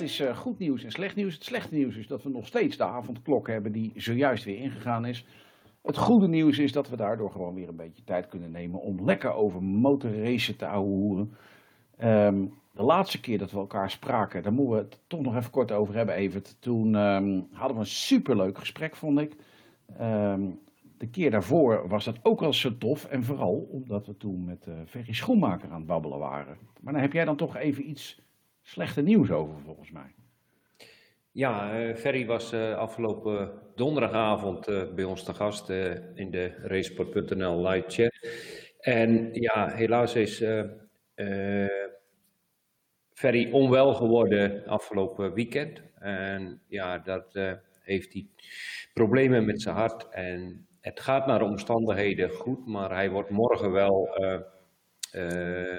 is eh, goed nieuws en slecht nieuws. Het slechte nieuws is dat we nog steeds de avondklok hebben die zojuist weer ingegaan is. Het goede nieuws is dat we daardoor gewoon weer een beetje tijd kunnen nemen om lekker over motorracen te ouwehoeren. Ehm, de laatste keer dat we elkaar spraken, daar moeten we het toch nog even kort over hebben, Evert. Toen ehm, hadden we een superleuk gesprek, vond ik. Ehm, de keer daarvoor was dat ook al zo tof. En vooral omdat we toen met uh, Schoenmaker aan het babbelen waren. Maar dan heb jij dan toch even iets slechte nieuws over, volgens mij. Ja, uh, Ferry was uh, afgelopen donderdagavond bij ons te gast in de Raceport.nl live chat. En ja, helaas is Ferry onwel geworden afgelopen weekend. En ja, dat heeft hij problemen met zijn hart. En het gaat naar de omstandigheden goed, maar hij wordt morgen wel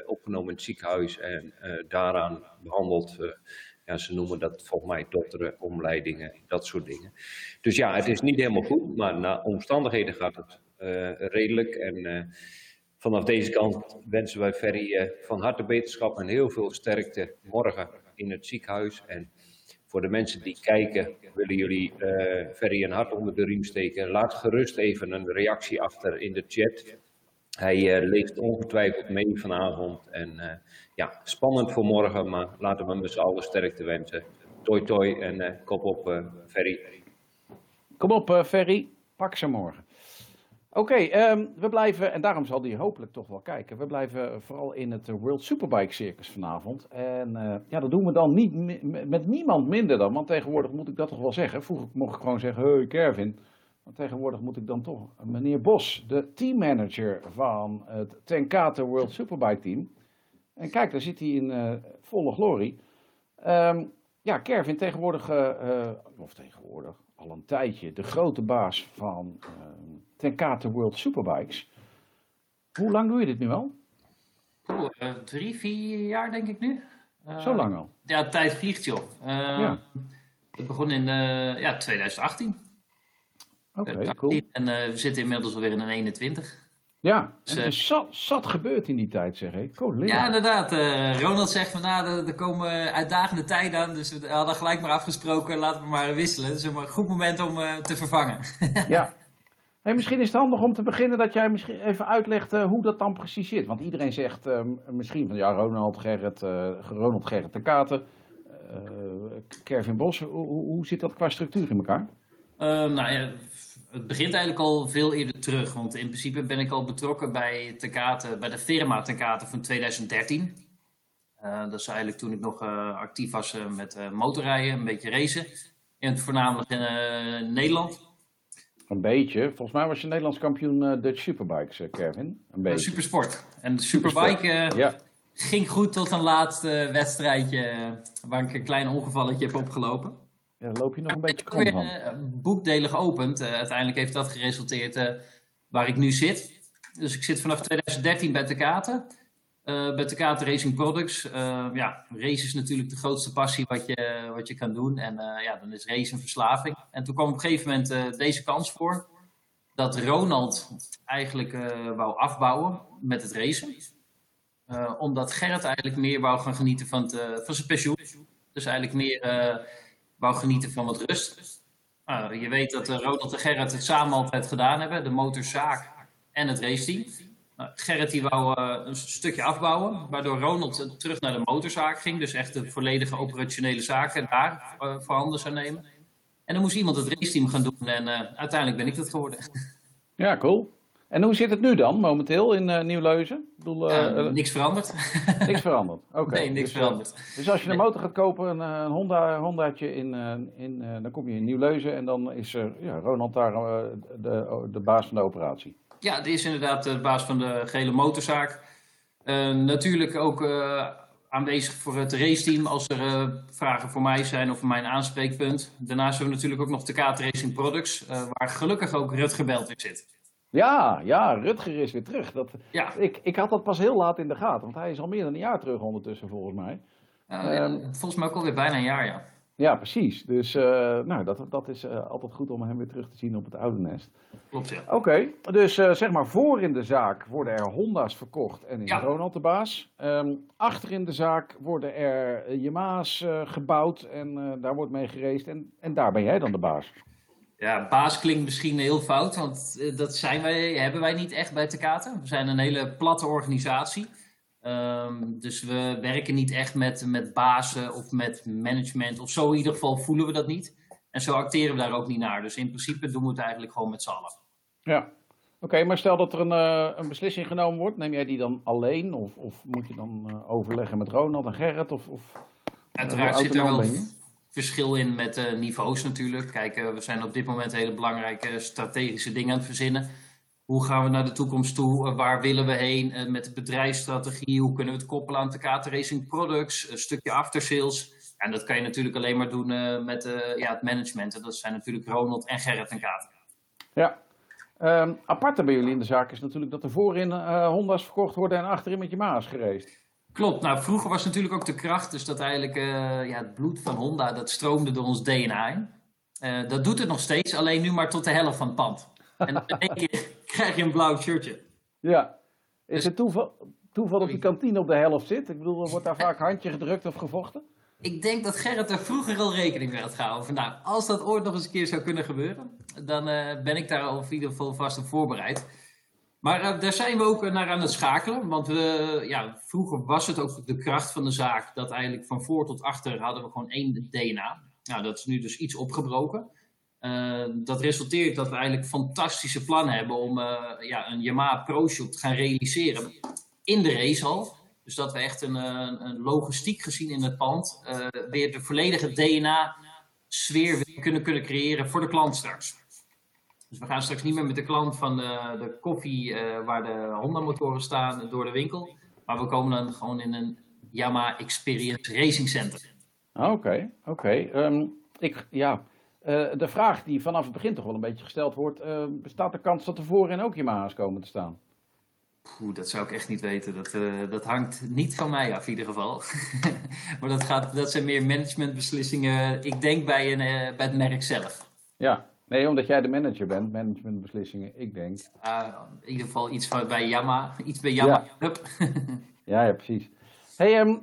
opgenomen in het ziekenhuis en uh, daaraan behandeld. ja, ze noemen dat volgens mij dokteromleidingen, dat soort dingen. Dus ja, het is niet helemaal goed, maar naar omstandigheden gaat het redelijk. En vanaf deze kant wensen wij Ferry van harte beterschap en heel veel sterkte morgen in het ziekenhuis. En voor de mensen die kijken, willen jullie uh, Ferry een hart onder de riem steken. Laat gerust even een reactie achter in de chat. Hij uh, leeft ongetwijfeld mee vanavond. En uh, ja, spannend voor morgen, maar laten we hem z'n allen sterkte wensen. Toi toi en kop op Ferry. Kom op Ferry, pak ze morgen. Oké, um, we blijven, en daarom zal hij hopelijk toch wel kijken. We blijven vooral in het World Superbike Circus vanavond. En ja, dat doen we dan niet met niemand minder dan, want tegenwoordig moet ik dat toch wel zeggen. Vroeger mocht ik gewoon zeggen, hey Kervin. Maar tegenwoordig moet ik dan toch meneer Bos, de teammanager van het Tenkate World Superbike Team. En kijk, daar zit hij in uh, volle glorie. Um, ja, Kervin tegenwoordig, uh, of tegenwoordig, al een tijdje, de grote baas van Tenkate World Superbikes. Hoe lang doe je dit nu al? Oeh, uh, drie, vier jaar denk ik nu. Uh, Zo lang al? Ja, tijd vliegt joh. Uh, ja. Ik begon in ja, 2018. Oké, okay, cool. En we zitten inmiddels alweer in een 21. Ja, dus, er is zat, zat gebeurd in die tijd, zeg ik. Cool, ja, inderdaad. Ronald zegt van, nou, er komen uitdagende tijden aan. Dus we hadden gelijk maar afgesproken, laten we maar wisselen. Het is een goed moment om te vervangen. ja, Hey, misschien is het handig om te beginnen dat jij misschien even uitlegt uh, hoe dat dan precies zit. Want iedereen zegt uh, misschien van ja, Ronald Gerrit, uh, Ronald Gerrit de Katen, Kervin Bos. Hoe, hoe zit dat qua structuur in elkaar? nou ja, het begint eigenlijk al veel eerder terug. Want in principe ben ik al betrokken bij, Tekate, bij de firma Tekate van 2013. dat is eigenlijk toen ik nog actief was met motorrijden, een beetje racen. En voornamelijk in Nederland. Een beetje. Volgens mij was je Nederlands kampioen Dutch Superbikes, Kevin. Een beetje. Supersport. En de Superbike ja. ging goed tot een laatste wedstrijdje waar ik een klein ongevalletje heb opgelopen. Ja, loop je nog een beetje krom van. boekdelen geopend. uiteindelijk heeft dat geresulteerd waar ik nu zit. Dus ik zit vanaf 2013 bij Tekate. Uh, bij Takata Racing Products. Uh, ja, race is natuurlijk de grootste passie wat je, wat je kan doen. En uh, ja, dan is race een verslaving. En toen kwam op een gegeven moment deze kans voor. Dat Ronald eigenlijk wou afbouwen met het racen. omdat Gerrit eigenlijk meer wou gaan genieten van, het, van zijn pensioen. Dus eigenlijk meer wou genieten van wat rust. Nou, je weet dat Ronald en Gerrit het samen altijd gedaan hebben. De motorzaak en het raceteam. Nou, Gerrit die wou uh, een stukje afbouwen, waardoor Ronald terug naar de motorzaak ging. Dus echt de volledige operationele zaken daar uh, voor handen zou nemen. En dan moest iemand het raceteam gaan doen en uiteindelijk ben ik dat geworden. Ja, cool. En hoe zit het nu dan, momenteel in Nieuw-Leuzen? Ik bedoel, niks veranderd. niks veranderd, oké. Nee, niks dus, veranderd. Dus als je een motor gaat kopen, een, een Honda, Hondaatje, in, in, dan kom je in Nieuw-Leuzen en dan is ja, Ronald daar de, de baas van de operatie. Ja, die is inderdaad de baas van de gele motorzaak. Uh, natuurlijk ook uh, aanwezig voor het raceteam als er uh, vragen voor mij zijn of voor mijn aanspreekpunt. Daarnaast hebben we natuurlijk ook nog de Kaat Racing Products, waar gelukkig ook Rutger Belt in zit. Ja, ja, Rutger is weer terug. Dat, ja. ik, ik had dat pas heel laat in de gaten, want hij is al meer dan een jaar terug ondertussen volgens mij. Um, volgens mij ook alweer bijna een jaar, ja. Ja, precies. Dus uh, nou, dat, dat is uh, altijd goed om hem weer terug te zien op het oude nest. Klopt, ja. Oké, dus uh, zeg maar voor in de zaak worden er Honda's verkocht en is ja. Ronald de baas. Um, achter in de zaak worden er Yamaha's gebouwd en daar wordt mee gereisd en, en daar ben jij dan de baas. Ja, baas klinkt misschien heel fout, want dat zijn wij, hebben wij niet echt bij Takata. We zijn een hele platte organisatie. Um, dus we werken niet echt met, met bazen of met management of zo. In ieder geval voelen we dat niet. En zo acteren we daar ook niet naar. Dus in principe doen we het eigenlijk gewoon met z'n allen. Ja, oké. Okay, maar stel dat er een, uh, een beslissing genomen wordt. Neem jij die dan alleen? Of, of moet je dan uh, overleggen met Ronald en Gerrit? Of, of, Uiteraard zit er wel verschil in met uh, niveaus natuurlijk. Kijk, we zijn op dit moment hele belangrijke strategische dingen aan het verzinnen. Hoe gaan we naar de toekomst toe? Eh, waar willen we heen met de bedrijfsstrategie? Hoe kunnen we het koppelen aan Racing Products? Een stukje aftersales. En dat kan je natuurlijk alleen maar doen met ja, het management. En dat zijn natuurlijk Ronald en Gerrit en Kater. Ja. Um, aparte bij jullie in de zaak is natuurlijk dat er voorin Honda's verkocht worden en achterin met je Maas gereisd. Klopt. Nou, vroeger was natuurlijk ook de kracht, dus dat eigenlijk ja, het bloed van Honda, dat stroomde door ons DNA in. dat doet het nog steeds, alleen nu maar tot de helft van het pand. En in één keer krijg je een blauw shirtje. Ja. Is dus- het toeval, toeval dat die kantine op de helft zit? Ik bedoel, wordt daar vaak handje gedrukt of gevochten? Ik denk dat Gerrit er vroeger al rekening mee had gehouden. nou, als dat ooit nog eens een keer zou kunnen gebeuren, dan uh, ben ik daar al in ieder geval vast op voorbereid. Maar uh, daar zijn we ook naar aan het schakelen. Want we, ja, vroeger was het ook de kracht van de zaak dat eigenlijk van voor tot achter hadden we gewoon één DNA. Nou, dat is nu dus iets opgebroken. Dat resulteert dat we eigenlijk fantastische plannen hebben om ja, een Yamaha Pro Shop te gaan realiseren in de racehal. Dus dat we echt een, een, logistiek gezien in het pand weer de volledige DNA-sfeer kunnen, kunnen creëren voor de klant straks. Dus we gaan straks niet meer met de klant van de, de koffie waar de Honda-motoren staan door de winkel. Maar we komen dan gewoon in een Yamaha Experience Racing Center. Oké, oké. Okay. Um, ik, ja, uh, de vraag die vanaf het begin toch wel een beetje gesteld wordt, uh, bestaat de kans dat er voorin ook Yamaha's komen te staan? Oeh, dat zou ik echt niet weten. Dat, uh, dat hangt niet van mij af in ieder geval. maar dat, gaat, dat zijn meer managementbeslissingen, ik denk bij, een, bij het merk zelf. Ja, nee, omdat jij de manager bent, managementbeslissingen, ik denk. in ieder geval iets van, bij Yamaha, iets bij Yamaha. Ja, ja, ja, precies. Hey, um,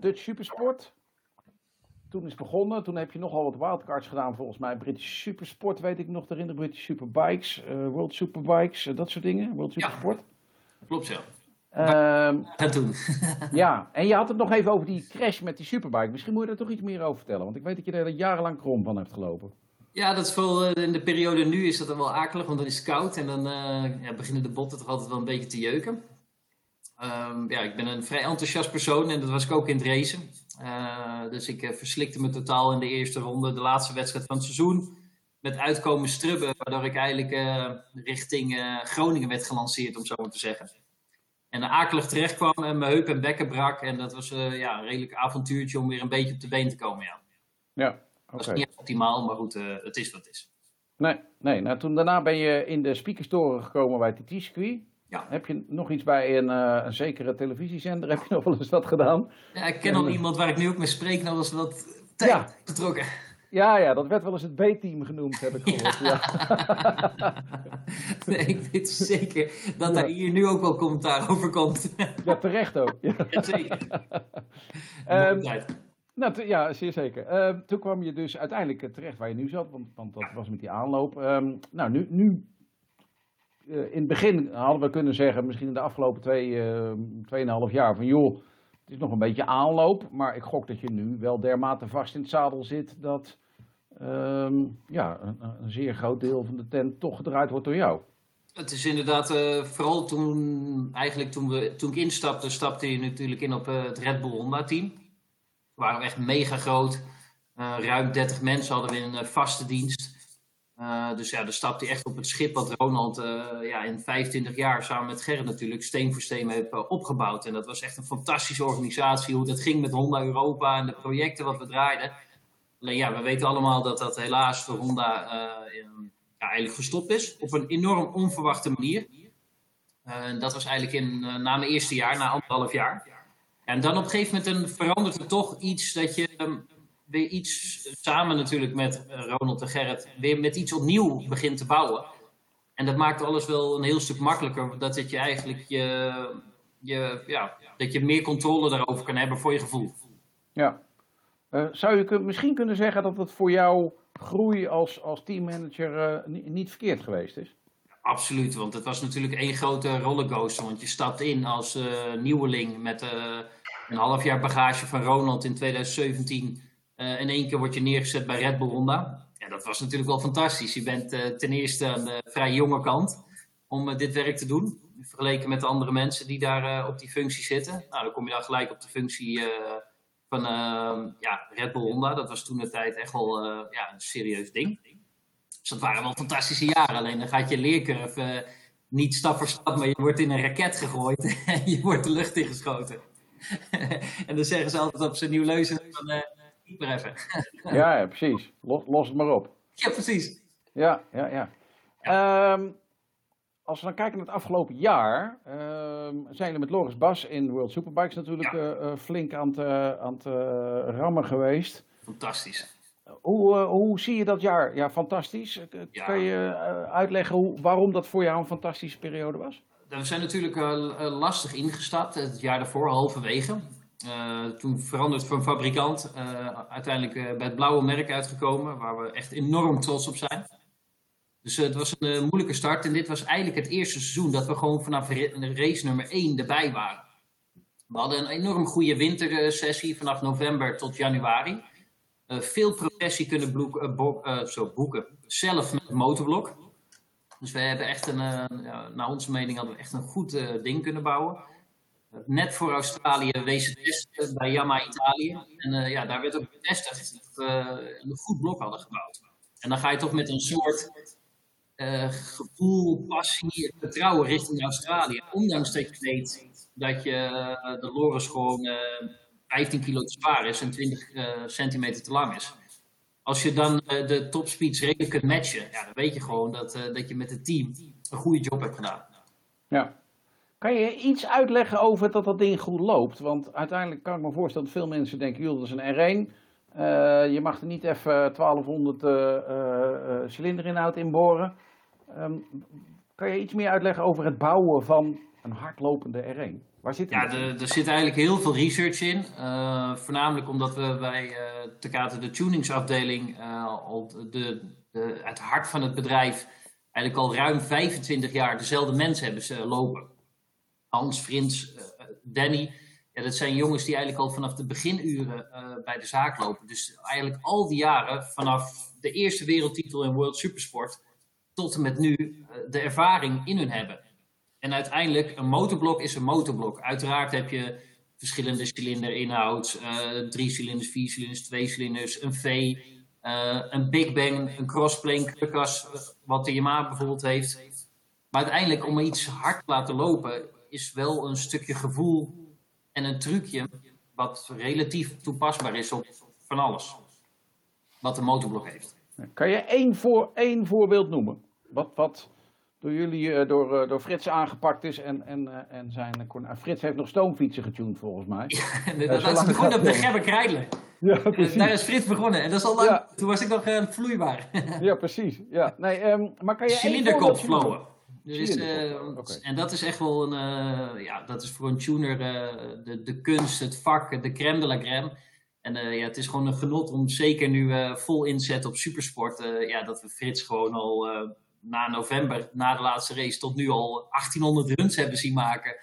Dutch Supersport, toen is begonnen. Toen heb je nogal wat wildcards gedaan, volgens mij. British Supersport, weet ik nog erin. De British Superbikes, uh, World Superbikes, uh, dat soort dingen. World Supersport. Ja, klopt zo. Um, en toen. ja, en je had het nog even over die crash met die superbike. Misschien moet je daar toch iets meer over vertellen. Want ik weet dat je er jarenlang krom van hebt gelopen. Ja, dat is wel, in de periode nu is dat dan wel akelig, want dan is het koud. En dan uh, ja, beginnen de botten toch altijd wel een beetje te jeuken. Um, ja, ik ben een vrij enthousiast persoon en dat was ik ook in het racen. Uh, dus ik verslikte me totaal in de eerste ronde, de laatste wedstrijd van het seizoen. Met uitkomen strubben, waardoor ik eigenlijk richting Groningen werd gelanceerd, om zo maar te zeggen. En akelig terecht kwam en mijn heup en bekken brak. En dat was ja, een redelijk avontuurtje om weer een beetje op de been te komen. Ja, ja okay. Dat is niet optimaal, maar goed, het is wat het is. Nee, nee nou, toen daarna ben je in de speakerstoren gekomen bij TT-circuit. Ja. Heb je nog iets bij een, uh, een zekere televisiezender? Heb je nog wel eens wat gedaan? Ja, ik ken al iemand waar ik nu ook mee spreek, nog eens wat tijd ja. betrokken. Ja, ja, dat werd wel eens het B-team genoemd, heb ik gehoord. Ja. ja. nee, ik weet zeker dat daar hier nu ook wel commentaar over komt. ja, terecht ook. Ja, zeker. um, nou, ja, zeer zeker. Uh, toen kwam je dus uiteindelijk terecht waar je nu zat, want, want dat was met die aanloop. Um, nou, nu, nu uh, in het begin hadden we kunnen zeggen, misschien in de afgelopen twee, uh, tweeënhalf jaar, van joh, het is nog een beetje aanloop, maar ik gok dat je nu wel dermate vast in het zadel zit dat ja, een, een, zeer groot deel van de tent toch gedraaid wordt door jou. Het is inderdaad, uh, vooral toen, eigenlijk toen, we, toen ik instapte, stapte je natuurlijk in op het Red Bull Honda team. We waren echt mega groot. ruim 30 mensen hadden we in een vaste dienst. Uh, dus ja, dan stapt hij echt op het schip wat Ronald uh, ja, in 25 jaar samen met Gerrit natuurlijk steen voor steen heeft uh, opgebouwd. En dat was echt een fantastische organisatie, hoe dat ging met Honda Europa en de projecten wat we draaiden. Alleen ja, we weten allemaal dat dat helaas voor Honda ja, eigenlijk gestopt is op een enorm onverwachte manier. En dat was eigenlijk in, na mijn eerste jaar, na anderhalf jaar. En dan op een gegeven moment verandert er toch iets dat je... Um, weer iets, samen natuurlijk met Ronald en Gerrit, weer met iets opnieuw begint te bouwen. En dat maakt alles wel een heel stuk makkelijker, dat het je eigenlijk je, je, ja, dat je meer controle daarover kan hebben voor je gevoel. Ja. Uh, zou je misschien kunnen zeggen dat het voor jou groei als, als teammanager uh, niet, verkeerd geweest is? Absoluut, want het was natuurlijk één grote rollercoaster. Want je stapt in als uh, nieuweling met een half jaar bagage van Ronald in 2017. in één keer word je neergezet bij Red Bull Honda. Ja, dat was natuurlijk wel fantastisch. Je bent ten eerste aan de vrij jonge kant om dit werk te doen. Vergeleken met de andere mensen die daar op die functie zitten. Nou, dan kom je dan gelijk op de functie van uh, ja, Red Bull Honda. Dat was toen de tijd echt wel ja, een serieus ding. Dus dat waren wel fantastische jaren. Alleen dan gaat je leercurve niet stap voor stap, maar je wordt in een raket gegooid en je wordt de lucht ingeschoten. en dan zeggen ze altijd op zijn nieuw leuzen van, niet meer even. ja, ja, precies. Los, los het maar op. Ja, precies. Ja, ja, ja. ja. Um, als we dan kijken naar het afgelopen jaar, uh, zijn we met Loris Bas in World Superbikes natuurlijk ja. uh, flink aan het, uh, aan het rammen geweest. Fantastisch. Hoe, hoe zie je dat jaar? Ja, fantastisch. Kan je uitleggen hoe, waarom dat voor jou een fantastische periode was? We zijn natuurlijk lastig ingestapt, het jaar daarvoor, halverwege. toen veranderd van fabrikant, uiteindelijk bij het blauwe merk uitgekomen, waar we echt enorm trots op zijn. Dus het was een moeilijke start. En dit was eigenlijk het eerste seizoen dat we gewoon vanaf race nummer 1 erbij waren. We hadden een enorm goede wintersessie vanaf november tot januari. Veel progressie kunnen boeken. Zelf met motorblok. Dus we hebben echt een, ja, naar onze mening hadden we echt een goed ding kunnen bouwen. Net voor Australië wees het testen bij Yamaha Italië. En ja, daar werd ook bevestigd dat we een goed blok hadden gebouwd. En dan ga je toch met een soort gevoel, passie, vertrouwen richting Australië. Ondanks dat je weet dat je de Loris gewoon uh, eh, 15 kilo te zwaar is en 20 centimeter te lang is. Als je dan de topspeeds redelijk kunt matchen, ja, dan weet je gewoon dat, dat je met het team een goede job hebt gedaan. Ja. Kan je iets uitleggen over dat dat ding goed loopt? Want uiteindelijk kan ik me voorstellen dat veel mensen denken, joh, dat is een R1. Uh, je mag er niet even 1200 uh, uh, cilinderinhoud in boren. Um, kan je iets meer uitleggen over het bouwen van een hardlopende R1? Waar zit ja, er, er zit eigenlijk heel veel research in. Uh, voornamelijk omdat we bij uh, Takata de tuningsafdeling uh, de, de, het hart van het bedrijf eigenlijk al ruim 25 jaar dezelfde mensen hebben ze lopen. Hans, Frins, Danny. Ja, dat zijn jongens die eigenlijk al vanaf de beginuren bij de zaak lopen. Dus eigenlijk al die jaren, vanaf de eerste wereldtitel in World Supersport tot en met nu eh, de ervaring in hun hebben. En uiteindelijk, een motorblok is een motorblok. Uiteraard heb je verschillende cilinderinhoud, uh, drie cilinders, vier cilinders, twee cilinders, een V, uh, een Big Bang, een crossplane krukkas, wat de Yamaha bijvoorbeeld heeft. Maar uiteindelijk, om iets hard te laten lopen, is wel een stukje gevoel en een trucje wat relatief toepasbaar is op van alles. Wat een motorblok heeft. Kan je één, voor, één voorbeeld noemen? Wat, wat door jullie, uh, door, uh, door Frits aangepakt is en, en, uh, en zijn... Frits heeft nog stoomfietsen getuned volgens mij. Ja, dat, dat is begonnen op de Gerber Krijlen. Ja, Daar is Frits begonnen en dat is al lang, ja. toen was ik nog vloeibaar. ja, precies. Ja. Nee, um, maar kan je Cilinderkop flowen. Dus, okay. En dat is echt wel een, ja, dat is voor een tuner de, de kunst, het vak, de crème de la crème. En ja, het is gewoon een genot om zeker nu vol inzet op supersport. Ja, dat we Frits gewoon al na november, na de laatste race, tot nu al 1800 runs hebben zien maken.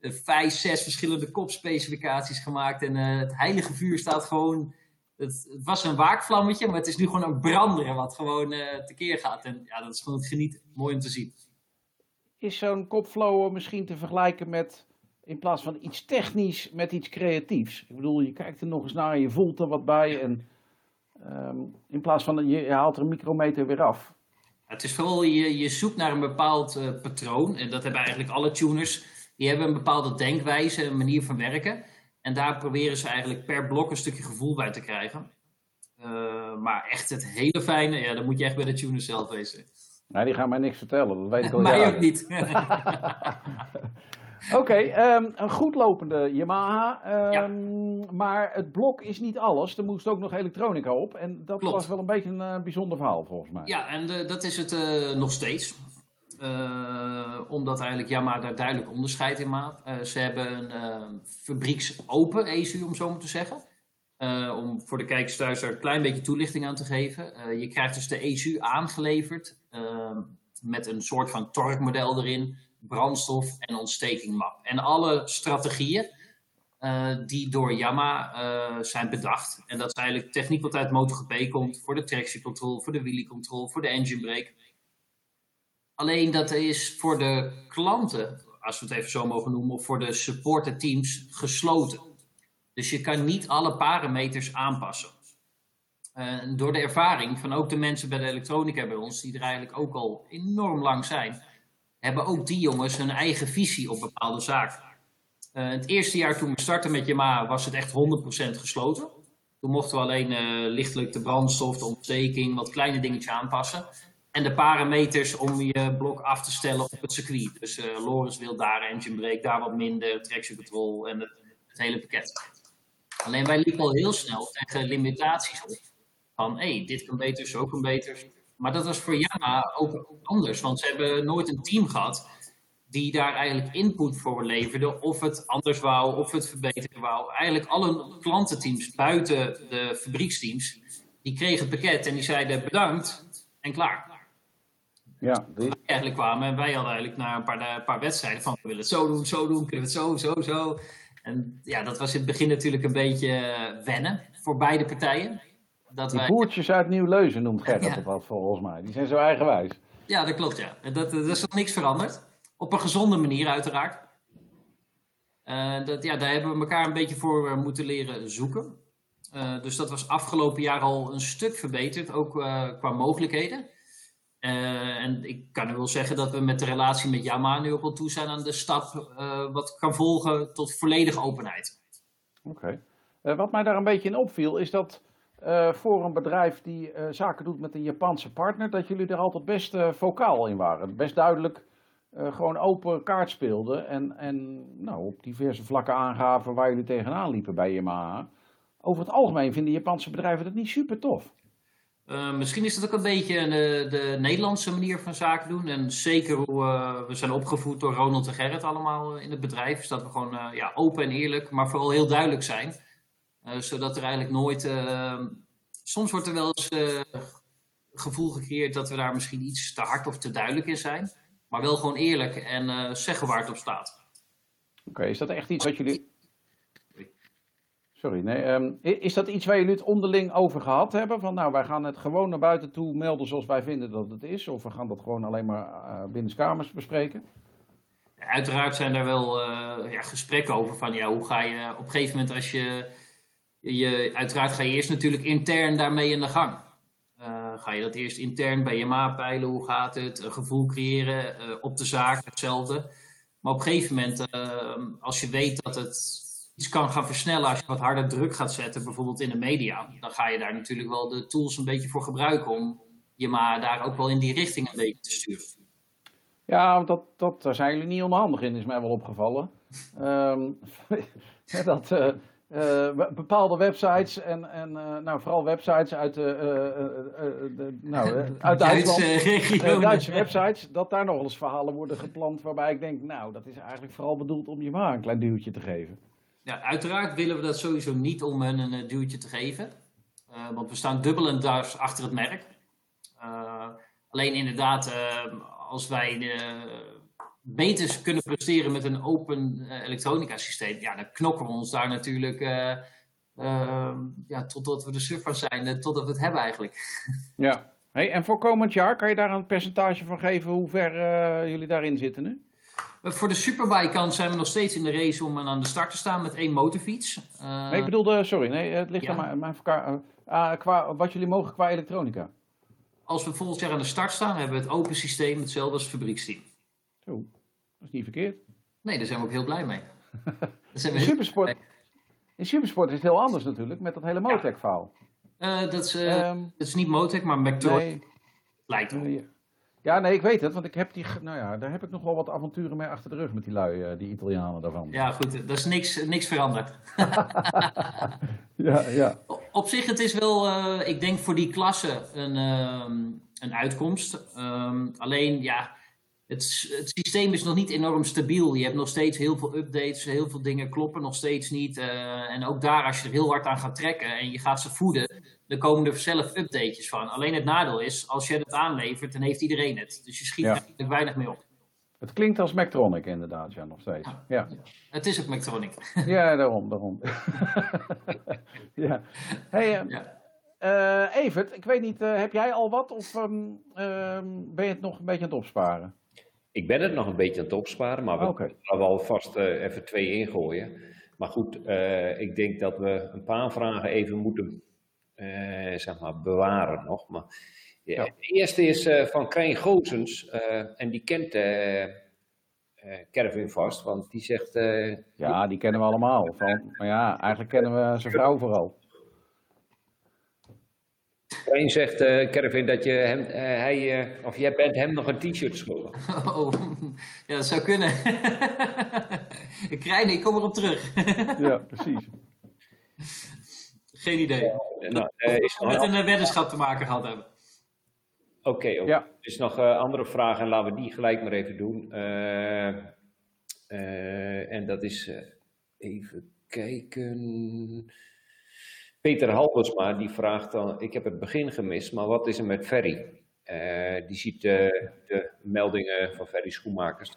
vijf, zes verschillende kopspecificaties gemaakt. En het heilige vuur staat gewoon. Het, het, was een waakvlammetje, maar het is nu gewoon een branderen wat gewoon tekeer gaat. En ja, dat is gewoon het genieten. Mooi om te zien. Is zo'n kopflower misschien te vergelijken met in plaats van iets technisch met iets creatiefs. Ik bedoel, je kijkt er nog eens naar en je voelt er wat bij. En um, in plaats van je, je, haalt er een micrometer weer af. Het is vooral, je, je zoekt naar een bepaald uh, patroon. En dat hebben eigenlijk alle tuners. Die hebben een bepaalde denkwijze, een manier van werken. En daar proberen ze eigenlijk per blok een stukje gevoel bij te krijgen. Uh, maar echt het hele fijne, ja, dan moet je echt bij de tuners zelf wezen. Nee, die gaan mij niks vertellen, dat weet ik al Mij ook niet. Oké, ehm, een goed lopende Yamaha. ehm, Maar het blok is niet alles. Er moest ook nog elektronica op. En dat Klopt. was wel een beetje een eh, bijzonder verhaal volgens mij. Ja, en eh, dat is het eh, nog steeds. Omdat eigenlijk Yamaha daar duidelijk onderscheid in maakt. Ze hebben een eh, fabrieksopen ECU, om zo maar te zeggen. Om voor de kijkers thuis er een klein beetje toelichting aan te geven. Je krijgt dus de ECU aangeleverd met een soort van torquemodel erin, brandstof en ontstekingmap. En alle strategieën eh, die door Yamaha eh, zijn bedacht. En dat is eigenlijk techniek wat uit MotoGP komt voor de traction control, voor de wheelie control, voor de engine brake. Alleen dat is voor de klanten, als we het even zo mogen noemen, of voor de supporter teams gesloten. Dus je kan niet alle parameters aanpassen. Door de ervaring van ook de mensen bij de elektronica bij ons, die er eigenlijk ook al enorm lang zijn, hebben ook die jongens hun eigen visie op bepaalde zaken. Eh, het eerste jaar toen we startten met Yamaha was het echt 100% gesloten. Toen mochten we alleen eh, lichtelijk de brandstof, de ontsteking, wat kleine dingetjes aanpassen. En de parameters om je blok af te stellen op het circuit. Dus Loris wil daar engine brake, daar wat minder, traction control en het, het hele pakket. Alleen wij liepen al heel snel tegen limitaties op. Van hé, dit kan beter, zo kan beter. Maar dat was voor Yamaha ook anders. Want ze hebben nooit een team gehad die daar eigenlijk input voor leverde. Of het anders wou, of het verbeteren wou. Eigenlijk alle klantenteams buiten de fabrieksteams, die kregen het pakket en die zeiden bedankt en klaar. Ja, die- Eigenlijk kwamen en wij hadden eigenlijk na een paar, een paar wedstrijden van we willen het zo doen, zo doen, kunnen we het zo, zo, zo. En ja, dat was in het begin natuurlijk een beetje eh, wennen voor beide partijen. Dat die wij, boertjes uit Nieuw-Leuzen noemt Gert dat wat volgens mij. Die zijn zo eigenwijs. ja, dat klopt ja. En Dat, dat is nog niks veranderd. Op een gezonde manier uiteraard. Eh, dat, ja, daar hebben we elkaar een beetje voor eh, moeten leren zoeken. Eh, dus dat was afgelopen jaar al een stuk verbeterd, ook eh, qua mogelijkheden. Eh, en ik kan nu wel zeggen dat we met de relatie met Yamaha nu ook wel toe zijn aan de stap eh, wat kan volgen tot volledige openheid. Oké. Eh, wat mij daar een beetje in opviel, is dat eh, voor een bedrijf die eh, zaken doet met een Japanse partner, dat jullie er altijd best eh, vocaal in waren. Best duidelijk gewoon open kaart speelden en, en nou, op diverse vlakken aangaven waar jullie tegenaan liepen bij Yamaha. Over het algemeen vinden Japanse bedrijven dat niet super tof. Misschien is dat ook een beetje de, de Nederlandse manier van zaken doen. En zeker hoe we zijn opgevoed door Ronald en Gerrit allemaal in het bedrijf. Is dat we gewoon ja, open en eerlijk, maar vooral heel duidelijk zijn. Eh, zodat er eigenlijk nooit... eh, soms wordt er wel eens eh, gevoel gecreëerd dat we daar misschien iets te hard of te duidelijk in zijn. Maar wel gewoon eerlijk en eh, zeggen waar het op staat. Oké, is dat echt iets wat jullie. Sorry, nee. ehm, is dat iets waar jullie het onderling over gehad hebben? Van nou, wij gaan het gewoon naar buiten toe melden zoals wij vinden dat het is? Of we gaan dat gewoon alleen maar uh, binnenskamers bespreken? Uiteraard zijn er wel ja, gesprekken over van ja, hoe ga je op een gegeven moment als je, je uiteraard ga je eerst natuurlijk intern daarmee in de gang. Eh, ga je dat eerst intern bij je ma peilen, hoe gaat het, een gevoel creëren eh, op de zaak, hetzelfde. Maar op een gegeven moment, eh, als je weet dat het iets kan gaan versnellen als je wat harder druk gaat zetten, bijvoorbeeld in de media, dan ga je daar natuurlijk wel de tools een beetje voor gebruiken om je ma daar ook wel in die richting een beetje te sturen. Ja, dat, dat, daar zijn jullie niet onhandig in, is mij wel opgevallen. Ehm, dat eh, eh, bepaalde websites en, en eh, nou, vooral websites uit, de, eh, de, nou, uit Duitsland. Duitse regio. Duitse websites, dat daar nog eens verhalen worden gepland waarbij ik denk, nou, dat is eigenlijk vooral bedoeld om je maar een klein duwtje te geven. Ja, uiteraard willen we dat sowieso niet om hen een duwtje te geven. Uh, want we staan dubbel en dwars achter het merk. Uh, alleen inderdaad, uh, als wij uh, beter kunnen presteren met een open uh, elektronica systeem, ja, dan knokken we ons daar natuurlijk uh, ja, totdat we de surfer zijn, totdat we het hebben eigenlijk. Ja, hey, en voor komend jaar, kan je daar een percentage van geven hoe ver jullie daarin zitten nu? Voor de superbike kant zijn we nog steeds in de race om aan de start te staan met één motorfiets. Nee, ik bedoelde, sorry, nee, het ligt ja. aan mijn, mijn uh, qua, wat jullie mogen qua elektronica. Als we volgend jaar aan de start staan, hebben we het open systeem hetzelfde als het fabrieksteam. Zo, dat is niet verkeerd. Nee, daar zijn we ook heel blij mee. in, supersport, in supersport is het heel anders natuurlijk, met dat hele Motec-verhaal. Ja. Uh, dat, is, um, dat is niet Motec, maar McToy nee, lijkt. Uh, Ja, nee, ik weet het, want ik heb die, nou ja, daar heb ik nog wel wat avonturen mee achter de rug met die lui, eh, die Italianen daarvan. Ja, goed, er is niks, niks veranderd. ja, ja. Op zich, het is wel, eh, ik denk voor die klasse een, ehm, een uitkomst. Ehm, alleen, ja, het, systeem is nog niet enorm stabiel. Je hebt nog steeds heel veel updates, heel veel dingen kloppen nog steeds niet. eh, en ook daar, als je er heel hard aan gaat trekken en je gaat ze voeden, dan komen er zelf updatejes van. Alleen het nadeel is, als je het aanlevert, dan heeft iedereen het. Dus je schiet Ja. er eigenlijk weinig mee op. Het klinkt als Mactronic inderdaad, ja, nog steeds. Ja, Het is ook Mechatronic. ja daarom, daarom. ja. Hey, eh, ja. eh, Evert, ik weet niet, heb jij al wat of ehm, ehm, ben je het nog een beetje aan het opsparen? Ik ben het nog een beetje aan het opsparen, maar we Oké. gaan wel vast eh, even twee ingooien. Maar goed, eh, ik denk dat we een paar vragen even moeten eh, zeg maar bewaren nog. Maar, ja. De eerste is van Krijn Gozens en die kent Kervin vast, want die zegt... Ja, die kennen we allemaal. Van, maar ja, eigenlijk kennen we zijn vrouw vooral. Krijn zegt, eh Kervin, dat je hem, eh, hij, eh, of jij bent hem nog een t-shirt schuldig. Oh, ja, dat zou kunnen. Krijn, ik kom erop terug. Ja, precies. Geen idee. Eh, nou, is Met een- weddenschap te maken gehad hebben. Oké, oké. Ja. Er is nog een andere vraag en laten we die gelijk maar even doen. Eh, eh, en dat is, eh, even kijken. Peter Halbersma die vraagt dan, ik heb het begin gemist, maar wat is er met Ferry? Eh, die ziet eh, de meldingen van Ferry Schoenmakers.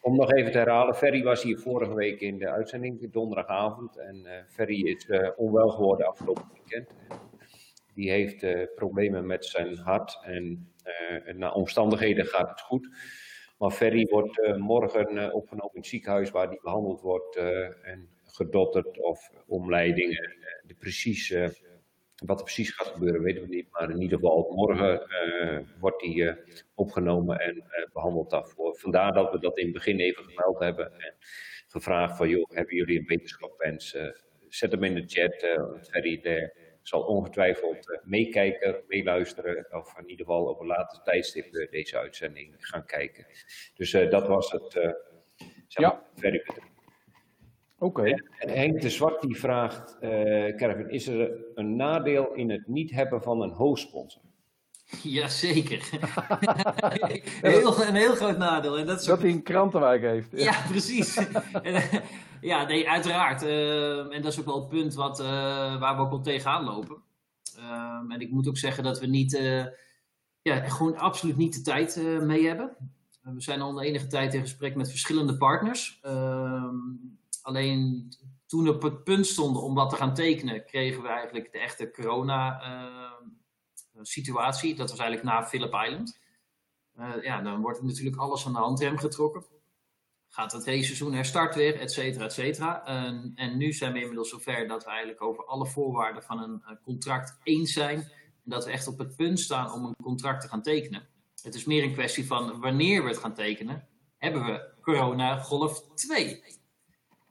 Om nog even te herhalen, Ferry was hier vorige week in de uitzending, donderdagavond. En eh, Ferry is onwel geworden afgelopen weekend. Die heeft problemen met zijn hart en naar omstandigheden gaat het goed. Maar Ferry wordt morgen opgenomen in het ziekenhuis waar hij behandeld wordt en gedotterd of omleidingen. Eh, de precies, eh, wat er precies gaat gebeuren weten we niet, maar in ieder geval morgen eh, wordt hij eh, opgenomen en eh, behandeld daarvoor. Vandaar dat we dat in het begin even gemeld hebben en gevraagd van joh, hebben jullie een wetenschapwens? Zet hem in de chat, Ferry eh, zal ongetwijfeld meekijken, meeluisteren of in ieder geval op een later tijdstip deze uitzending gaan kijken. Dus dat was het. zeg Ja. maar. Oké. En Henk de Zwart die vraagt, eh Kervin, is er een nadeel in het niet hebben van een hoofdsponsor? Jazeker. heel, een heel groot nadeel. En dat is ook Dat hij een krantenwijk heeft. Ja, precies. En, eh, ja, nee, uiteraard. Eh, en dat is ook wel het punt wat, eh, waar we ook wel tegenaan lopen. Ehm, en ik moet ook zeggen dat we niet, eh, ja, gewoon absoluut niet de tijd eh, mee hebben. We zijn al een enige tijd in gesprek met verschillende partners. Ehm, alleen toen we op het punt stonden om dat te gaan tekenen, kregen we eigenlijk de echte corona-situatie. dat was eigenlijk na Phillip Island. Eh, ja, dan wordt natuurlijk alles aan de handrem getrokken gaat het raceseizoen herstart weer, et cetera, et cetera. En, nu zijn we inmiddels zover dat we eigenlijk over alle voorwaarden van een eh, contract eens zijn. En dat we echt op het punt staan om een contract te gaan tekenen. Het is meer een kwestie van wanneer we het gaan tekenen, hebben we corona golf 2.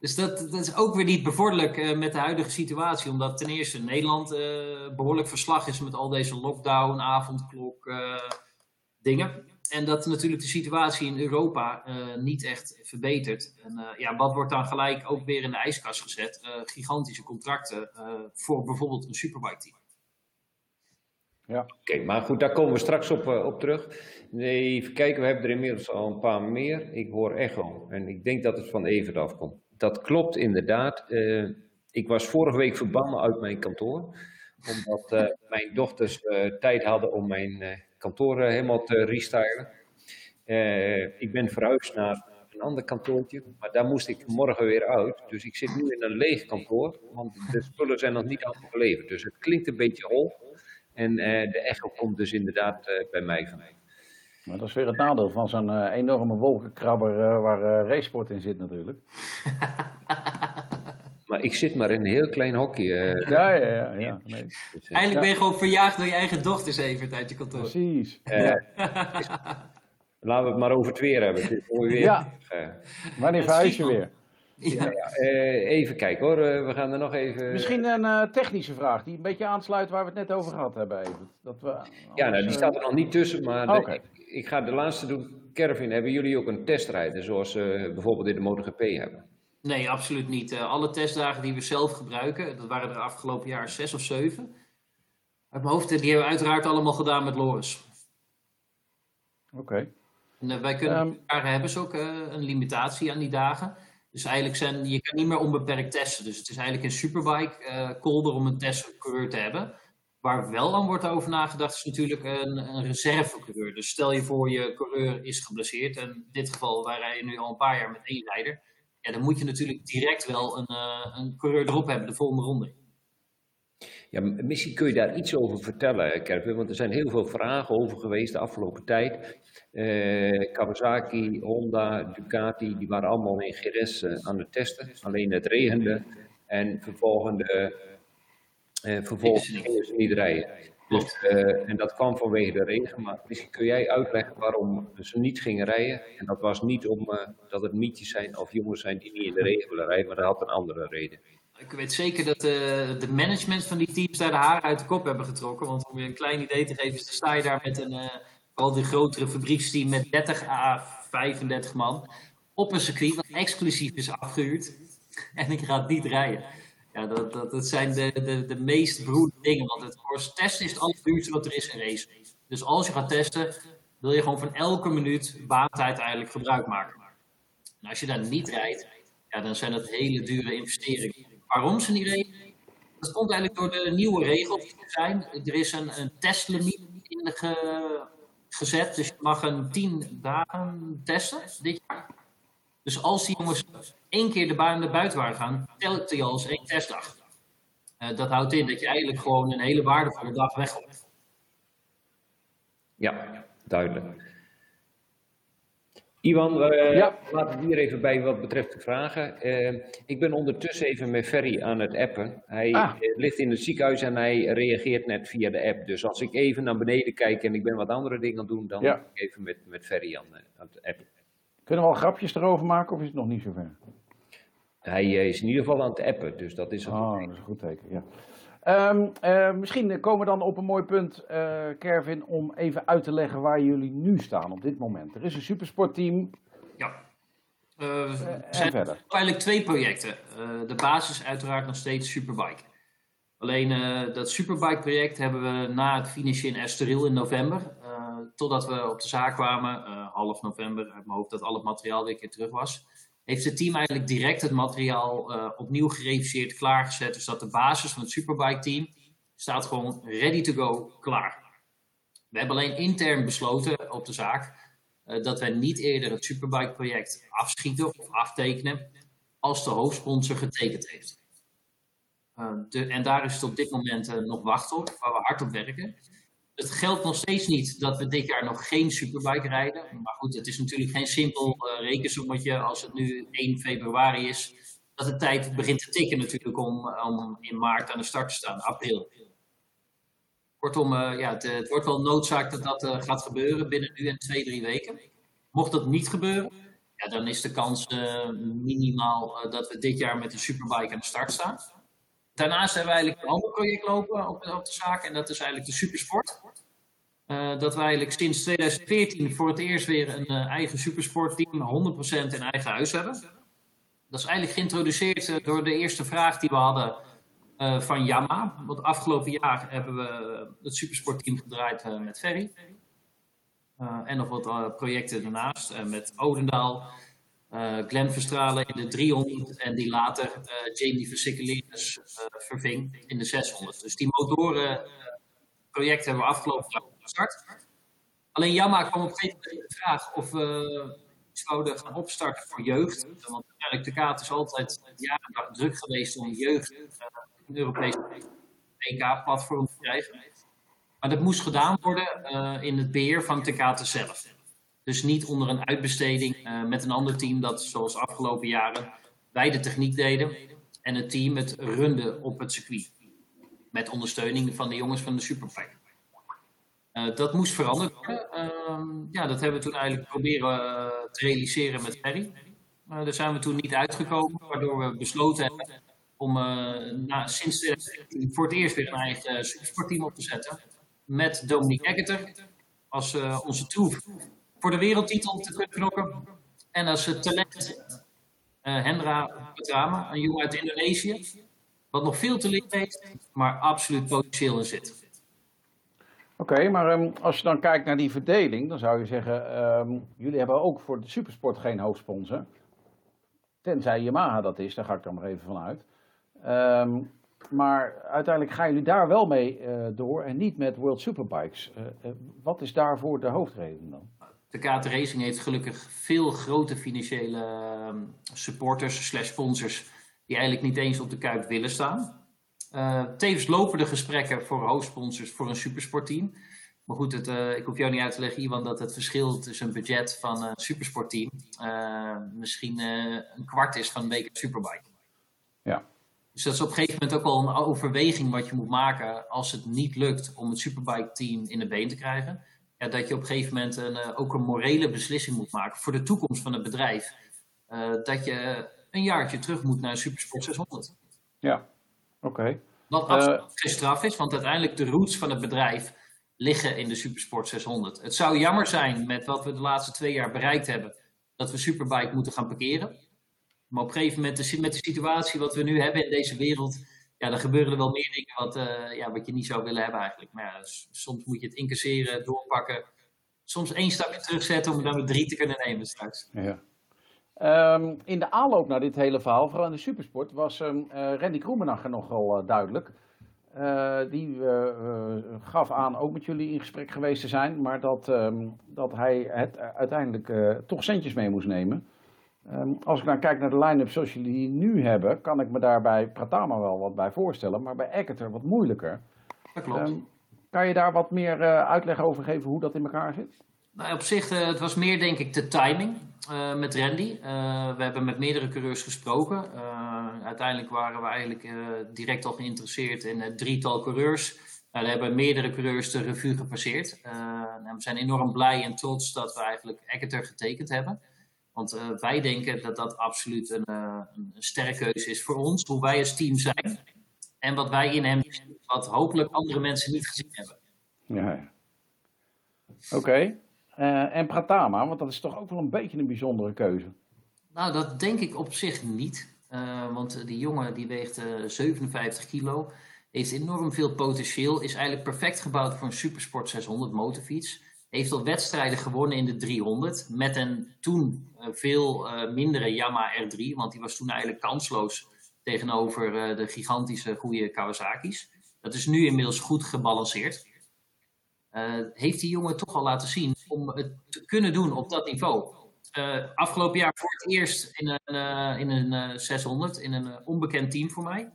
Dus dat, dat is ook weer niet bevorderlijk eh, met de huidige situatie, omdat ten eerste Nederland eh, behoorlijk verslag is met al deze lockdown, avondklok, eh, dingen. En dat natuurlijk de situatie in Europa niet echt verbetert. En ja, wat wordt dan gelijk ook weer in de ijskast gezet? Gigantische contracten voor bijvoorbeeld een superbike team. Oké, maar goed, daar komen we straks op, op terug. Even kijken, we hebben er inmiddels al een paar meer. Ik hoor echo en ik denk dat het van Evert afkomt. Dat klopt inderdaad. Eh, ik was vorige week verbannen uit mijn kantoor. Omdat eh, mijn dochters eh, tijd hadden om mijn kantoor helemaal te restylen. Ik ben verhuisd naar een ander kantoortje, maar daar moest ik morgen weer uit. Dus ik zit nu in een leeg kantoor, want de spullen zijn nog niet allemaal geleverd. Dus het klinkt een beetje hol. En de echo komt dus inderdaad bij mij vandaan. Maar dat is weer het nadeel van zo'n eh, enorme wolkenkrabber eh, waar eh, racesport in zit natuurlijk. Maar ik zit maar in een heel klein hokje. Ja, ja, ja. ja nee. dus, Eigenlijk ben je gewoon verjaagd door je eigen dochters even uit je kantoor. Precies. laten we het maar over het weer hebben. Het is mooi weer. Ja. Wanneer verhuis je weer? Ja. ja, eh, even kijken hoor, we gaan er nog even... Misschien een eh, technische vraag die een beetje aansluit waar we het net over gehad hebben. Even. Dat we, Ja, nou, die staat er nog niet tussen, maar ik ga de laatste doen. Kervin, hebben jullie ook een testrijder zoals ze bijvoorbeeld in de MotoGP hebben? Nee, absoluut niet. Uh, alle testdagen die we zelf gebruiken, dat waren er afgelopen jaar zes of zeven. Uit mijn hoofd, die hebben we uiteraard allemaal gedaan met Loris. Oké. Okay. En uh, wij kunnen, um, hebben ze ook uh, een limitatie aan die dagen. Dus eigenlijk zijn, je kan niet meer onbeperkt testen. Dus het is eigenlijk een superbike uh, kolder om een testcoureur te hebben. Waar wel aan wordt over nagedacht is natuurlijk een, een reservecoureur. Dus stel je voor je coureur is geblesseerd. En in dit geval, wij rijden nu al een paar jaar met één rijder. Ja, dan moet je natuurlijk direct wel een, uh, een coureur erop hebben de volgende ronde. Ja, misschien kun je daar iets over vertellen, Kervin, want er zijn heel veel vragen over geweest de afgelopen tijd. Uh, Kawasaki, Honda, Ducati, die waren allemaal in GRS uh, aan het testen. Alleen het regende en vervolgens, uh, vervolgens gingen ze niet rijden. Dus, en dat kwam vanwege de regen, maar misschien kun jij uitleggen waarom ze niet gingen rijden. En dat was niet omdat het mietjes zijn of jongens zijn die niet in de regen willen rijden, maar dat had een andere reden. Ik weet zeker dat de, de management van die teams daar de haren uit de kop hebben getrokken. Want om je een klein idee te geven, sta je daar met een, vooral de grotere fabrieksteam met 30 à 35 man. Op een circuit wat exclusief is afgehuurd. En ik ga niet rijden. Ja, dat, dat, dat zijn de, de, de meest beroerde dingen. Want het testen is het allerduurste wat er is in race. Dus als je gaat testen, wil je gewoon van elke minuut baantijd eigenlijk gebruik maken. En als je daar niet rijdt, ja, dan zijn dat hele dure investeringen waarom ze niet reden. Dat komt eigenlijk door de nieuwe regels die er zijn. Er is een, een testlimiet in de ge, gezet, dus je mag een 10 dagen testen dit jaar. Dus als die jongens één keer de baan naar buiten waren gaan, telt die als één testdag. Uh, dat houdt in dat je eigenlijk gewoon een hele waardevolle dag weggooit. Ja, duidelijk. Iwan, uh, ja. laten we hier even bij wat betreft de vragen. Uh, ik ben ondertussen even met Ferry aan het appen. Hij ah. Eh, ligt in het ziekenhuis en hij reageert net via de app. Dus als ik even naar beneden kijk en ik ben wat andere dingen aan het doen, dan ja. ben ik even met, met Ferry aan, aan, het appen. Kunnen we al grapjes erover maken of is het nog niet zover? Hij is in ieder geval aan het appen, dus dat is een oh, dat is een goed teken. Ja. Um, uh, misschien komen we dan op een mooi punt, uh, Kervin, om even uit te leggen waar jullie nu staan op dit moment. Er is een supersportteam. Ja. Uh, er zijn verder. eigenlijk twee projecten. de basis uiteraard nog steeds Superbike. Alleen dat Superbike-project hebben we na het finishen in Estoril in november, totdat we op de zaak kwamen, half november, uit mijn hoofd dat al het materiaal weer keer terug was heeft het team eigenlijk direct het materiaal uh, opnieuw gereviseerd, klaargezet. Dus dat de basis van het Superbike team staat gewoon ready to go, klaar. We hebben alleen intern besloten op de zaak uh, dat wij niet eerder het Superbike project afschieten of aftekenen als de hoofdsponsor getekend heeft. Uh, de, en daar is het op dit moment nog wacht op, waar we hard op werken. Het geldt nog steeds niet dat we dit jaar nog geen superbike rijden. Maar goed, het is natuurlijk geen simpel uh, rekensommetje als het nu 1 februari is. Dat de tijd begint te tikken natuurlijk om, om in maart aan de start te staan, april. Kortom, uh, ja, het, het, wordt wel noodzaak dat dat gaat gebeuren binnen nu en twee, drie weken. Mocht dat niet gebeuren, ja, dan is de kans minimaal dat we dit jaar met een superbike aan de start staan. Daarnaast hebben we eigenlijk een ander project lopen op, op de zaak en dat is eigenlijk de supersport. Uh, dat we eigenlijk sinds 2014 voor het eerst weer een uh, eigen supersportteam 100% in eigen huis hebben. Dat is eigenlijk geïntroduceerd uh, door de eerste vraag die we hadden van Yama. Want afgelopen jaar hebben we het supersportteam gedraaid met Ferry. en nog wat projecten daarnaast met Odendaal, Glenn Verstralen in de 300 en die later Jamie Versickelinus verving in de 600. Dus die motoren project hebben we afgelopen jaar gestart. Alleen Jamma kwam op een gegeven moment de vraag of we zouden gaan opstarten voor jeugd. Want eigenlijk de kaart is altijd jaren druk geweest om jeugd een Europees EK-platform te krijgen. Maar dat moest gedaan worden uh, in het beheer van Tekate zelf. Dus niet onder een uitbesteding uh, met een ander team dat zoals afgelopen jaren wij de techniek deden en het team het runde op het circuit. Met ondersteuning van de jongens van de Superpack. Uh, dat moest veranderd worden. Uh, ja, dat hebben we toen eigenlijk proberen uh, te realiseren met Ferry. daar zijn we toen niet uitgekomen, waardoor we besloten hebben om na, sinds 2014 voor het eerst weer een eigen sportteam op te zetten. Met Dominique Eggeter, als onze troef voor de wereldtitel te kunnen knokken. En als talent Hendra Petrama, een jongen uit Indonesië, wat nog veel te leren heeft, maar absoluut potentieel in zit. Oké, maar um, als je dan kijkt naar die verdeling, dan zou je zeggen, um, jullie hebben ook voor de supersport geen hoofdsponsor. Tenzij Yamaha dat is, daar ga ik dan maar even vanuit. Um, maar uiteindelijk gaan jullie daar wel mee uh, door en niet met World Superbikes. Uh, uh, wat is daarvoor de hoofdreden dan? De KT Racing heeft gelukkig veel grote financiële supporters slash sponsors die eigenlijk niet eens op de kuip willen staan. Uh, tevens lopen de gesprekken voor hoofdsponsors voor een supersportteam. Maar goed, het, uh, ik hoef jou niet uit te leggen, Iwan, dat het verschil tussen een budget van een supersportteam uh, misschien een kwart is van een week Superbike. Ja. Dus dat is op een gegeven moment ook al een overweging wat je moet maken als het niet lukt om het Superbike-team in de been te krijgen. Ja, dat je op een gegeven moment een, ook een morele beslissing moet maken voor de toekomst van het bedrijf. dat je een jaartje terug moet naar Supersport 600. Ja. Okay. Wat absoluut uh, geen straf is, want uiteindelijk de roots van het bedrijf liggen in de Supersport 600. Het zou jammer zijn met wat we de laatste twee jaar bereikt hebben, dat we Superbike moeten gaan parkeren. Maar op een gegeven moment, met de situatie wat we nu hebben in deze wereld, ja, dan gebeuren er wel meer dingen wat, uh, ja, wat je niet zou willen hebben eigenlijk. Maar ja, soms moet je het incasseren, doorpakken. Soms één stapje terugzetten om dan weer drie te kunnen nemen straks. Ja. Um, in de aanloop naar dit hele verhaal, vooral in de supersport, was um, uh, Randy Kroemenacher nogal uh, duidelijk. Uh, die gaf aan ook met jullie in gesprek geweest te zijn, maar dat, um, dat hij het uiteindelijk toch centjes mee moest nemen. als ik dan kijk naar de line-up zoals jullie die nu hebben, kan ik me daar bij Pratama wel wat bij voorstellen, maar bij Exeter wat moeilijker. Dat klopt. kan je daar wat meer uitleg over geven hoe dat in elkaar zit? Nou, op zich, het was meer denk ik de timing. Uh, met Randy. Uh, we hebben met meerdere coureurs gesproken. Uh, uiteindelijk waren we eigenlijk direct al geïnteresseerd in drietal coureurs. We hebben meerdere coureurs de revue gepasseerd. we zijn enorm blij en trots dat we eigenlijk Exeter getekend hebben. Want wij denken dat dat absoluut een, een sterke keuze is voor ons. Hoe wij als team zijn. En wat wij in hem zien, wat hopelijk andere mensen niet gezien hebben. Ja. Oké. Uh, en Pratama, want dat is toch ook wel een beetje een bijzondere keuze. Nou, dat denk ik op zich niet. Uh, want die jongen die weegt uh, 57 kilo, heeft enorm veel potentieel, is eigenlijk perfect gebouwd voor een Supersport 600 motorfiets. Heeft al wedstrijden gewonnen in de 300 met een toen veel mindere Yamaha R3, want die was toen eigenlijk kansloos tegenover de gigantische goede Kawasaki's. Dat is nu inmiddels goed gebalanceerd. Heeft die jongen toch al laten zien om het te kunnen doen op dat niveau. Uh, afgelopen jaar voor het eerst in een, uh, in een 600, in een onbekend team voor mij.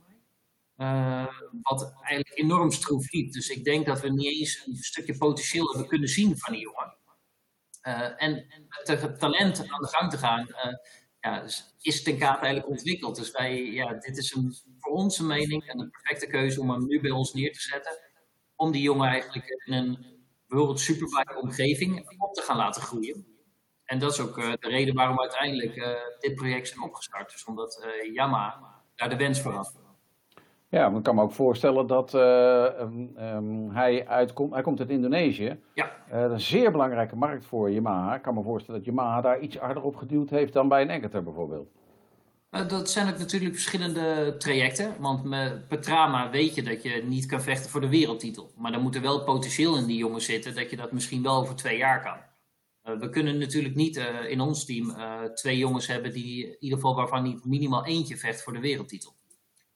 wat eigenlijk enorm stroef liep. Dus ik denk dat we niet eens een stukje potentieel hebben kunnen zien van die jongen. en met het talent aan de gang te gaan, ja, is ten kate eigenlijk ontwikkeld. Dus wij, ja, dit is een, voor onze mening een perfecte keuze om hem nu bij ons neer te zetten om die jongen eigenlijk in een bijvoorbeeld superbike omgeving op te gaan laten groeien. En dat is ook uh, de reden waarom uiteindelijk uh, dit project is opgestart. Dus omdat uh, Yamaha daar de wens voor had. Ja, maar ik kan me ook voorstellen dat um, um, hij uitkomt. Hij komt uit Indonesië. Ja. een zeer belangrijke markt voor Yamaha. Ik kan me voorstellen dat Yamaha daar iets harder op geduwd heeft dan bij een Exeter bijvoorbeeld. Dat zijn ook natuurlijk verschillende trajecten. Want met Petrama weet je dat je niet kan vechten voor de wereldtitel. Maar dan moet er wel potentieel in die jongen zitten dat je dat misschien wel over twee jaar kan. Uh, we kunnen natuurlijk niet uh, in ons team twee jongens hebben die in ieder geval waarvan niet minimaal eentje vecht voor de wereldtitel.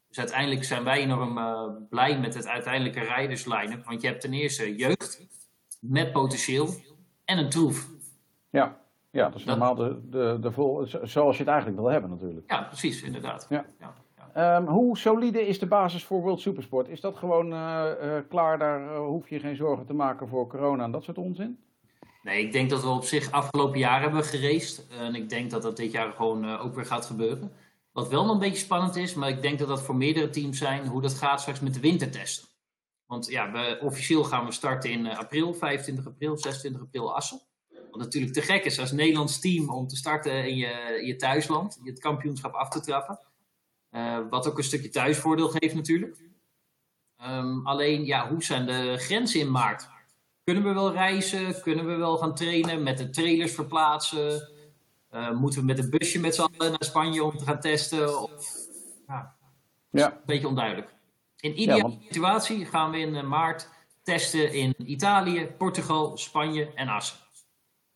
Dus uiteindelijk zijn wij enorm blij met het uiteindelijke rijderslijnen. Want je hebt ten eerste jeugd met potentieel en een troef. Ja. Ja, dat is normaal de, de, de vol, zoals je het eigenlijk wil hebben natuurlijk. Ja, precies, inderdaad. Ja. ja, ja. Um, hoe solide is de basis voor World Supersport? Is dat gewoon uh, uh, klaar, daar uh, hoef je geen zorgen te maken voor corona en dat soort onzin? Nee, ik denk dat we op zich afgelopen jaar hebben geraced. En ik denk dat dat dit jaar gewoon ook weer gaat gebeuren. Wat wel nog een beetje spannend is, maar ik denk dat dat voor meerdere teams zijn, hoe dat gaat straks met de wintertesten. Want ja, we, officieel gaan we starten in april, 25 april, 26 april Assen. Wat natuurlijk te gek is als Nederlands team om te starten in je, je thuisland, je het kampioenschap af te trappen. Uh, wat ook een stukje thuisvoordeel geeft natuurlijk. Um, alleen, ja, hoe zijn de grenzen in maart? Kunnen we wel reizen? Kunnen we wel gaan trainen? Met de trailers verplaatsen? Uh, moeten we met een busje met z'n allen naar Spanje om te gaan testen? Of, ja, Ja. een beetje onduidelijk. In ideale Ja, want- situatie gaan we in eh, maart testen in Italië, Portugal, Spanje en Assen.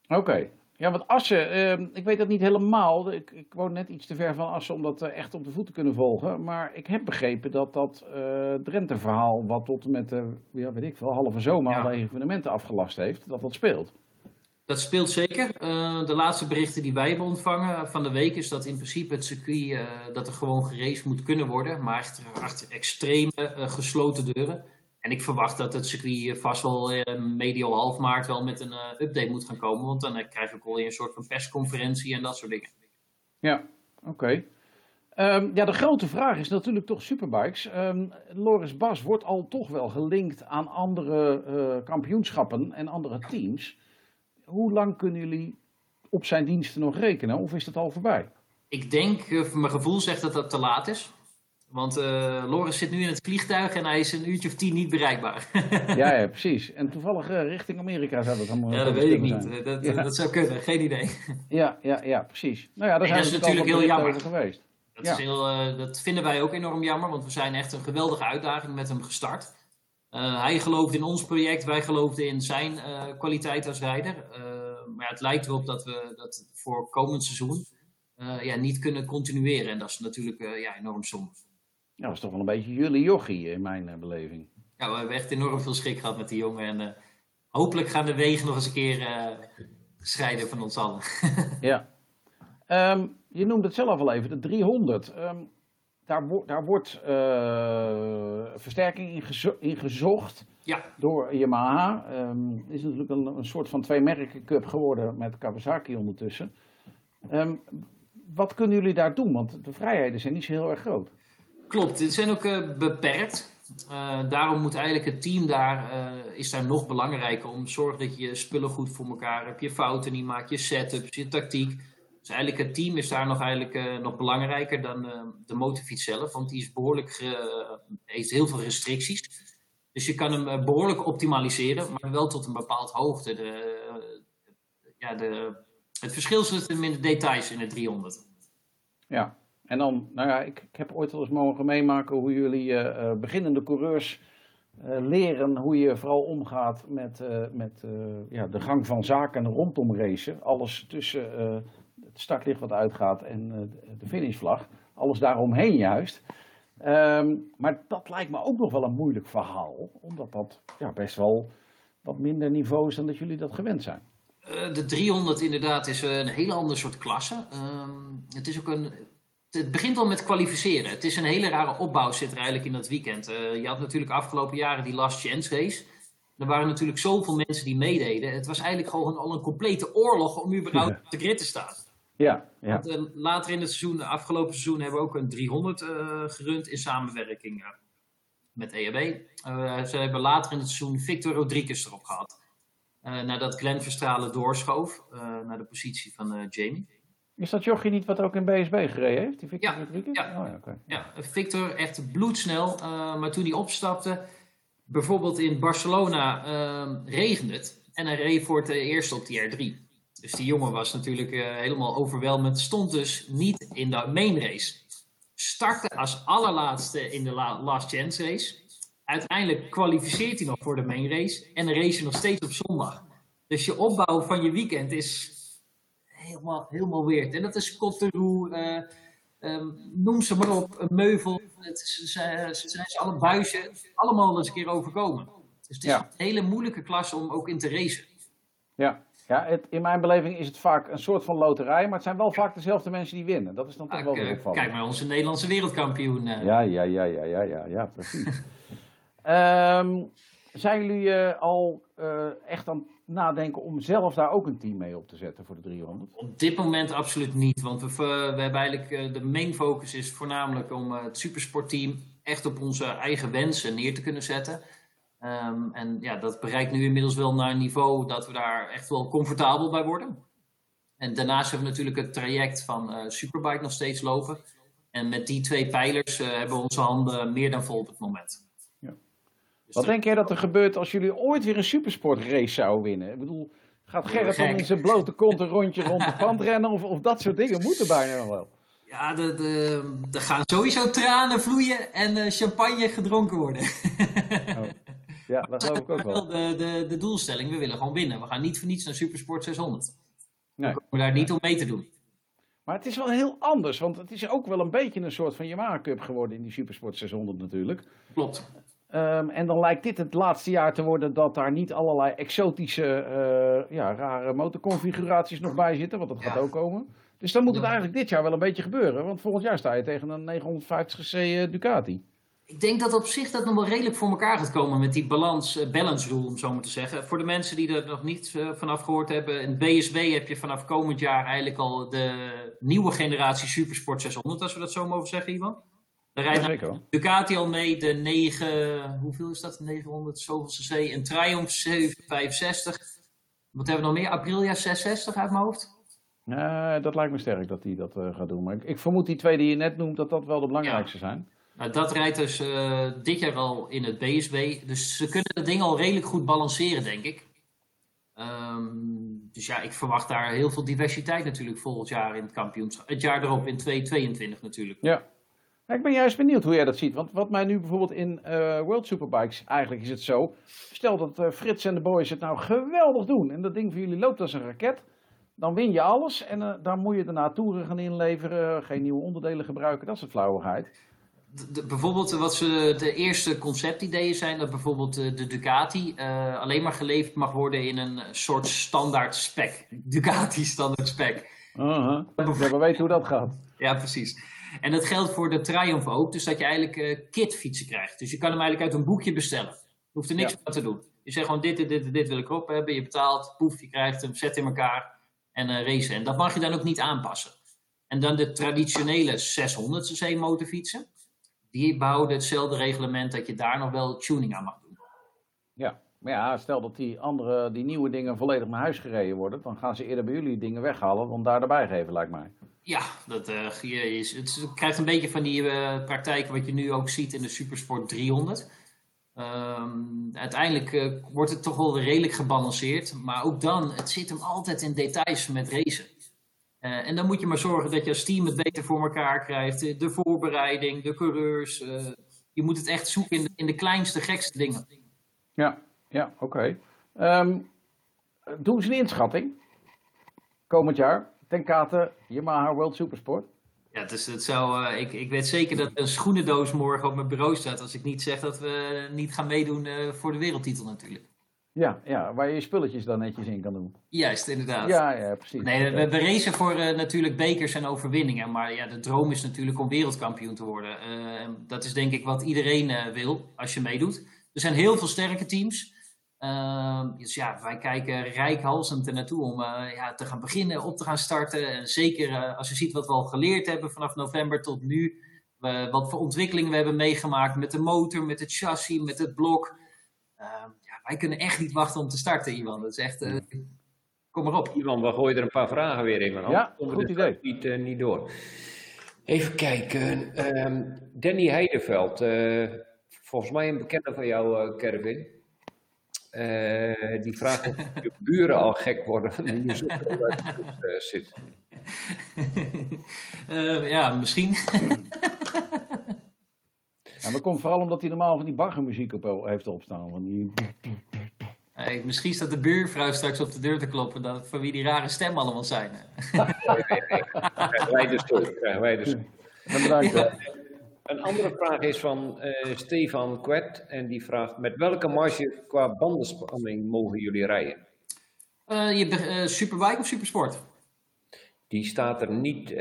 Oké. Ja, want Assen, ehm, ik weet dat niet helemaal. Ik, ik woon net iets te ver van Assen om dat eh, echt op de voet te kunnen volgen. Maar ik heb begrepen dat dat eh Drenthe-verhaal, wat tot en met, eh, ja, weet ik veel, halve zomer Ja. alle evenementen afgelast heeft, dat dat speelt. Dat speelt zeker. Eh, de laatste berichten die wij hebben ontvangen van de week is dat in principe het circuit dat er gewoon geraced moet kunnen worden, maar achter, achter extreme gesloten deuren. En ik verwacht dat het circuit vast wel eh, medio half maart wel met een eh, update moet gaan komen, want dan eh, krijg ik al een soort van persconferentie en dat soort dingen. Ja, oké. Ehm, ja, de grote vraag is natuurlijk toch superbikes. Ehm Loris Bas wordt al toch wel gelinkt aan andere eh, kampioenschappen en andere teams. Hoe lang kunnen jullie op zijn diensten nog rekenen? Of is het al voorbij? Ik denk, eh, mijn gevoel zegt dat dat te laat is. Want eh, Loris zit nu in het vliegtuig en hij is een uurtje of tien niet bereikbaar. Ja, ja, precies. En toevallig eh, richting Amerika zou dat allemaal ja, dat weet ik niet. Eh, Dat, Ja. dat zou kunnen, geen idee. Ja, ja, ja, precies. Nou ja, daar Nee, zijn dat is natuurlijk heel over geweest. Dat, Ja. is heel, dat vinden wij ook enorm jammer, want we zijn echt een geweldige uitdaging met hem gestart. Hij geloofde in ons project, wij geloofden in zijn kwaliteit als rijder. Maar ja, het lijkt erop dat we dat voor komend seizoen ja, niet kunnen continueren. En dat is natuurlijk ja, enorm zonde. Ja, dat is toch wel een beetje jullie jochie in mijn eh, beleving. Ja, we hebben echt enorm veel schrik gehad met die jongen. En eh, hopelijk gaan de wegen nog eens een keer eh, scheiden van ons allen. Ja. Ehm, je noemde het zelf al even, de 300. Ehm, daar, wo- daar wordt eh, versterking in, gezo- in gezocht Ja. door Yamaha. Ehm, Het is natuurlijk een, een soort van twee merken cup geworden met Kawasaki ondertussen. Ehm, wat kunnen jullie daar doen? Want de vrijheden zijn niet zo heel erg groot. Klopt, dit zijn ook eh, beperkt. Eh, daarom moet eigenlijk het team daar, eh, is daar nog belangrijker om te zorgen dat je spullen goed voor elkaar hebt, je fouten niet maakt, je setups, je tactiek. Dus eigenlijk het team is daar nog, eigenlijk, nog belangrijker dan de motorfiets zelf, want die is behoorlijk heeft heel veel restricties. Dus je kan hem eh, behoorlijk optimaliseren, maar wel tot een bepaald hoogte. De, ja, de, het verschil zit hem in de details in de 300. Ja. En dan, nou ja, ik, ik heb ooit wel eens mogen meemaken hoe jullie eh, eh, beginnende coureurs eh, leren hoe je vooral omgaat met, met ja, de gang van zaken rondom racen. Alles tussen het startlicht wat uitgaat en de- finishvlag. Alles daaromheen juist. Ehm, maar dat lijkt me ook nog wel een moeilijk verhaal. Omdat dat ja, best wel wat minder niveau is dan dat jullie dat gewend zijn. De 300 inderdaad is een hele ander soort klasse. Ehm, het is ook een. Het begint al met kwalificeren. Het is een hele rare opbouw zit er eigenlijk in dat weekend. Eh, je had natuurlijk afgelopen jaren die Last Chance race. Er waren natuurlijk zoveel mensen die meededen. Het was eigenlijk gewoon al een complete oorlog om überhaupt Ja. op de grid te staan. Ja, ja. Want, eh, later in het seizoen, afgelopen seizoen, hebben we ook een 300 eh, gerund in samenwerking met EHB. Eh, ze hebben later in het seizoen Victor Rodriguez erop gehad. Eh, nadat Glenn Verstralen doorschoof naar de positie van Jamie. Is dat jochie niet wat ook in BSB gereden heeft? Die Victor Ja, ja. Oh, ja. Ja, Victor echt bloedsnel. eh, maar toen hij opstapte, bijvoorbeeld in Barcelona, eh, regende het. En hij reed voor het eerst op die R3. Dus die jongen was natuurlijk eh, helemaal overweldigd. Stond dus niet in de main race. Startte als allerlaatste in de la- last chance race. Uiteindelijk kwalificeert hij nog voor de main race. En dan race je nog steeds op zondag. Dus je opbouw van je weekend is helemaal, helemaal weird. En dat is Cotteroe, eh ehm, noem ze maar op, een meuvel. Het is, ze, ze zijn ze alle buizen allemaal eens een keer overkomen. Dus het is Ja. een hele moeilijke klasse om ook in te racen. Ja, ja het, in mijn beleving is het vaak een soort van loterij, maar het zijn wel vaak dezelfde mensen die winnen. Dat is dan toch wel Kijk, weer eh, opvallend. kijk maar, onze Nederlandse wereldkampioen. eh, Ja, ja, ja, ja, ja, ja, ja precies. Ehm, zijn jullie eh, al eh, echt aan het nadenken om zelf daar ook een team mee op te zetten voor de 300? Op dit moment absoluut niet. Want we, hebben eigenlijk eh, de main focus is voornamelijk om het supersportteam echt op onze eigen wensen neer te kunnen zetten. Ehm, en ja, dat bereikt nu inmiddels wel naar een niveau dat we daar echt wel comfortabel bij worden. En daarnaast hebben we natuurlijk het traject van Superbike nog steeds lopen. En met die twee pijlers hebben we onze handen meer dan vol op het moment. Wat denk jij dat er gebeurt als jullie ooit weer een supersportrace zouden winnen? Ik bedoel, gaat Gerrit dan in zijn blote kont een rondje rond de pand rennen? Of, of dat soort dingen moeten bijna nog wel. Ja, er gaan sowieso tranen vloeien en eh, champagne gedronken worden. Ja, dat geloof ik ook wel. de, de, de doelstelling, we willen gewoon winnen. We gaan niet voor niets naar Supersport 600. Nee. We komen daar niet om mee te doen. Maar het is wel heel anders, want het is ook wel een beetje een soort van Yamaha Cup geworden in die Supersport 600 natuurlijk. Klopt. Ehm, en dan lijkt dit het laatste jaar te worden dat daar niet allerlei exotische, eh, ja, rare motorconfiguraties nog bij zitten, want dat gaat Ja. ook komen. Dus dan moet het eigenlijk dit jaar wel een beetje gebeuren, want volgend jaar sta je tegen een 950cc eh, Ducati. Ik denk dat op zich dat nog wel redelijk voor elkaar gaat komen met die balans, eh, balance rule, om zo maar te zeggen. Voor de mensen die er nog niet vanaf gehoord hebben, in BSW heb je vanaf komend jaar eigenlijk al de nieuwe generatie Supersport 600, als we dat zo mogen zeggen, Ivan. Daar rijdt wel. Ducati al mee, de 9, hoeveel is dat? 900 zoveel cc, een Triumph 765. Wat hebben we nog meer? Aprilia 660 uit mijn hoofd? Eh, dat lijkt me sterk dat hij dat eh, gaat doen. Maar ik, ik vermoed die twee die je net noemt, dat dat wel de belangrijkste zijn. Nou, dat rijdt dus eh, dit jaar al in het BSW. Dus ze kunnen dat ding al redelijk goed balanceren, denk ik. Ehm, dus ja, ik verwacht daar heel veel diversiteit natuurlijk volgend jaar in het kampioenschap. Het jaar erop in 2022 natuurlijk. Ja. Ik ben juist benieuwd hoe jij dat ziet. Want wat mij nu bijvoorbeeld in eh, World Superbikes, eigenlijk is het zo. Stel dat eh, Frits en de boys het nou geweldig doen. En dat ding voor jullie loopt als een raket. Dan win je alles. En eh, dan moet je daarna toeren gaan inleveren. Geen nieuwe onderdelen gebruiken. Dat is flauwigheid. De- de- bijvoorbeeld wat ze de eerste conceptideeën zijn, dat bijvoorbeeld de Ducati alleen maar geleverd mag worden in een soort standaard spec. Ducati standaard spec. Ja, we weten hoe dat gaat. Ja, precies. En dat geldt voor de Triumph ook, dus dat je eigenlijk eh kitfietsen krijgt. Dus je kan hem eigenlijk uit een boekje bestellen. Je hoeft er niks Ja. aan te doen. Je zegt gewoon dit, dit, dit, dit wil ik erop hebben. Je betaalt, poef, je krijgt hem, zet in elkaar en eh racen. En dat mag je dan ook niet aanpassen. En dan de traditionele 600cc motorfietsen. Die behouden hetzelfde reglement dat je daar nog wel tuning aan mag doen. Ja. Maar ja, stel dat die andere, die nieuwe dingen volledig naar huis gereden worden. Dan gaan ze eerder bij jullie dingen weghalen dan daar erbij geven, lijkt mij. Ja, dat, is, het krijgt een beetje van die eh, praktijken wat je nu ook ziet in de Supersport 300. Ehm, uiteindelijk eh, wordt het toch wel redelijk gebalanceerd. Maar ook dan, het zit hem altijd in details met racen. En dan moet je maar zorgen dat je als team het beter voor elkaar krijgt. De, voorbereiding, de coureurs. je moet het echt zoeken in de, in de kleinste, gekste dingen. Ja, ja oké. Ehm, doen ze een inschatting? Komend jaar, ten kate Yamaha World Supersport. Ja, dus het zou, eh, ik, ik weet zeker dat een schoenendoos morgen op mijn bureau staat. Als ik niet zeg dat we niet gaan meedoen eh, voor de wereldtitel natuurlijk. Ja, ja, waar je je spulletjes dan netjes in kan doen. Juist, inderdaad. Ja, ja, precies. Nee, we, we racen voor eh, natuurlijk bekers en overwinningen. Maar ja, de droom is natuurlijk om wereldkampioen te worden. En dat is denk ik wat iedereen wil als je meedoet. Er zijn heel veel sterke teams. Ehm, dus ja, wij kijken rijkhalsend er naartoe om eh, ja, te gaan beginnen, op te gaan starten. En zeker eh, als je ziet wat we al geleerd hebben vanaf november tot nu. eh, wat voor ontwikkelingen we hebben meegemaakt met de motor, met het chassis, met het blok. Ehm, ja, wij kunnen echt niet wachten om te starten, Iwan. Dat is echt... eh, kom maar op. Ivan, we gooien er een paar vragen weer in. Want Ja, goed idee. er Niet, niet door. Even kijken. ehm, Danny Heideveld. eh, volgens mij een bekende van jou, eh Kervin. Eh, die vraagt of je buren al gek worden nu je zo eh, zit. Eh, ja, misschien. Ja, maar dat komt vooral omdat hij normaal van die baggermuziek op heeft opstaan. Van die... Eh, misschien staat de buurvrouw straks op de deur te kloppen dat, van wie die rare stem allemaal zijn. Krijgen wij dus. Krijgen wij dus. Hoor. Een andere vraag is van eh, Stefan Kwet. En die vraagt: met welke marge qua bandenspanning mogen jullie rijden? Eh, je, eh, superbike of supersport? Die staat er niet,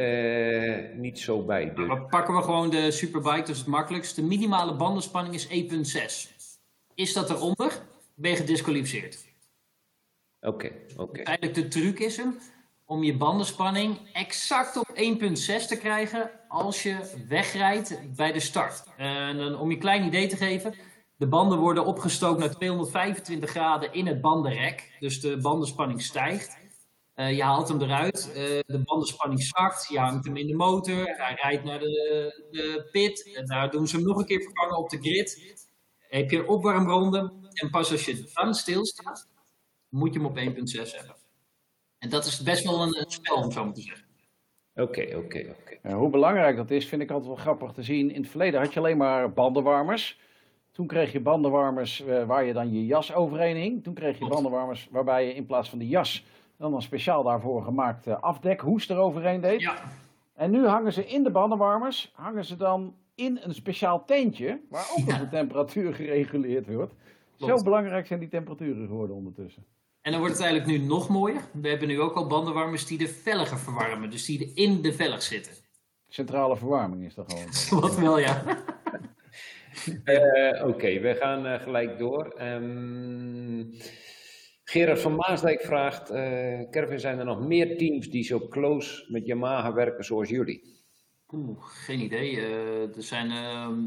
niet zo bij. Dus. Dan pakken we gewoon de superbike, dat is het makkelijkst. De minimale bandenspanning is 1.6. Is dat eronder, ben je gedisqualificeerd. Oké, oké. Eigenlijk de truc is hem om je bandenspanning exact op 1.6 te krijgen als je wegrijdt bij de start. En dan, om je een klein idee te geven, de banden worden opgestookt naar 225 graden in het bandenrek. Dus de bandenspanning stijgt. Eh, je haalt hem eruit, eh, de bandenspanning zakt, je hangt hem in de motor, hij rijdt naar de, de pit, en daar doen ze hem nog een keer vervangen op de grid. heb je een opwarmronde en pas als je dan stilstaat, moet je hem op 1.6 hebben. En dat is best wel een, een spel, om zo maar te zeggen. Oké, oké, oké. Ja, hoe belangrijk dat is, vind ik altijd wel grappig te zien. In het verleden had je alleen maar bandenwarmers. Toen kreeg je bandenwarmers eh, waar je dan je jas overheen hing. Toen kreeg je bandenwarmers waarbij je in plaats van de jas dan een speciaal daarvoor gemaakt eh, afdekhoes eroverheen deed. Ja, En nu hangen ze in de bandenwarmers, hangen ze dan in een speciaal tentje, waar ook nog Ja. de temperatuur gereguleerd wordt. Klopt. Zo belangrijk zijn die temperaturen geworden ondertussen. En dan wordt het eigenlijk nu nog mooier. We hebben nu ook al bandenwarmers die de velgen verwarmen, dus die er in de velg zitten. Centrale verwarming is dat gewoon. Wat wel, ja. Eh, Oké, we gaan eh, gelijk door. Ehm, Gerard van Maasdijk vraagt, eh Kervin, zijn er nog meer teams die zo close met Yamaha werken zoals jullie? Oeh, geen idee. Eh, er zijn, ehm,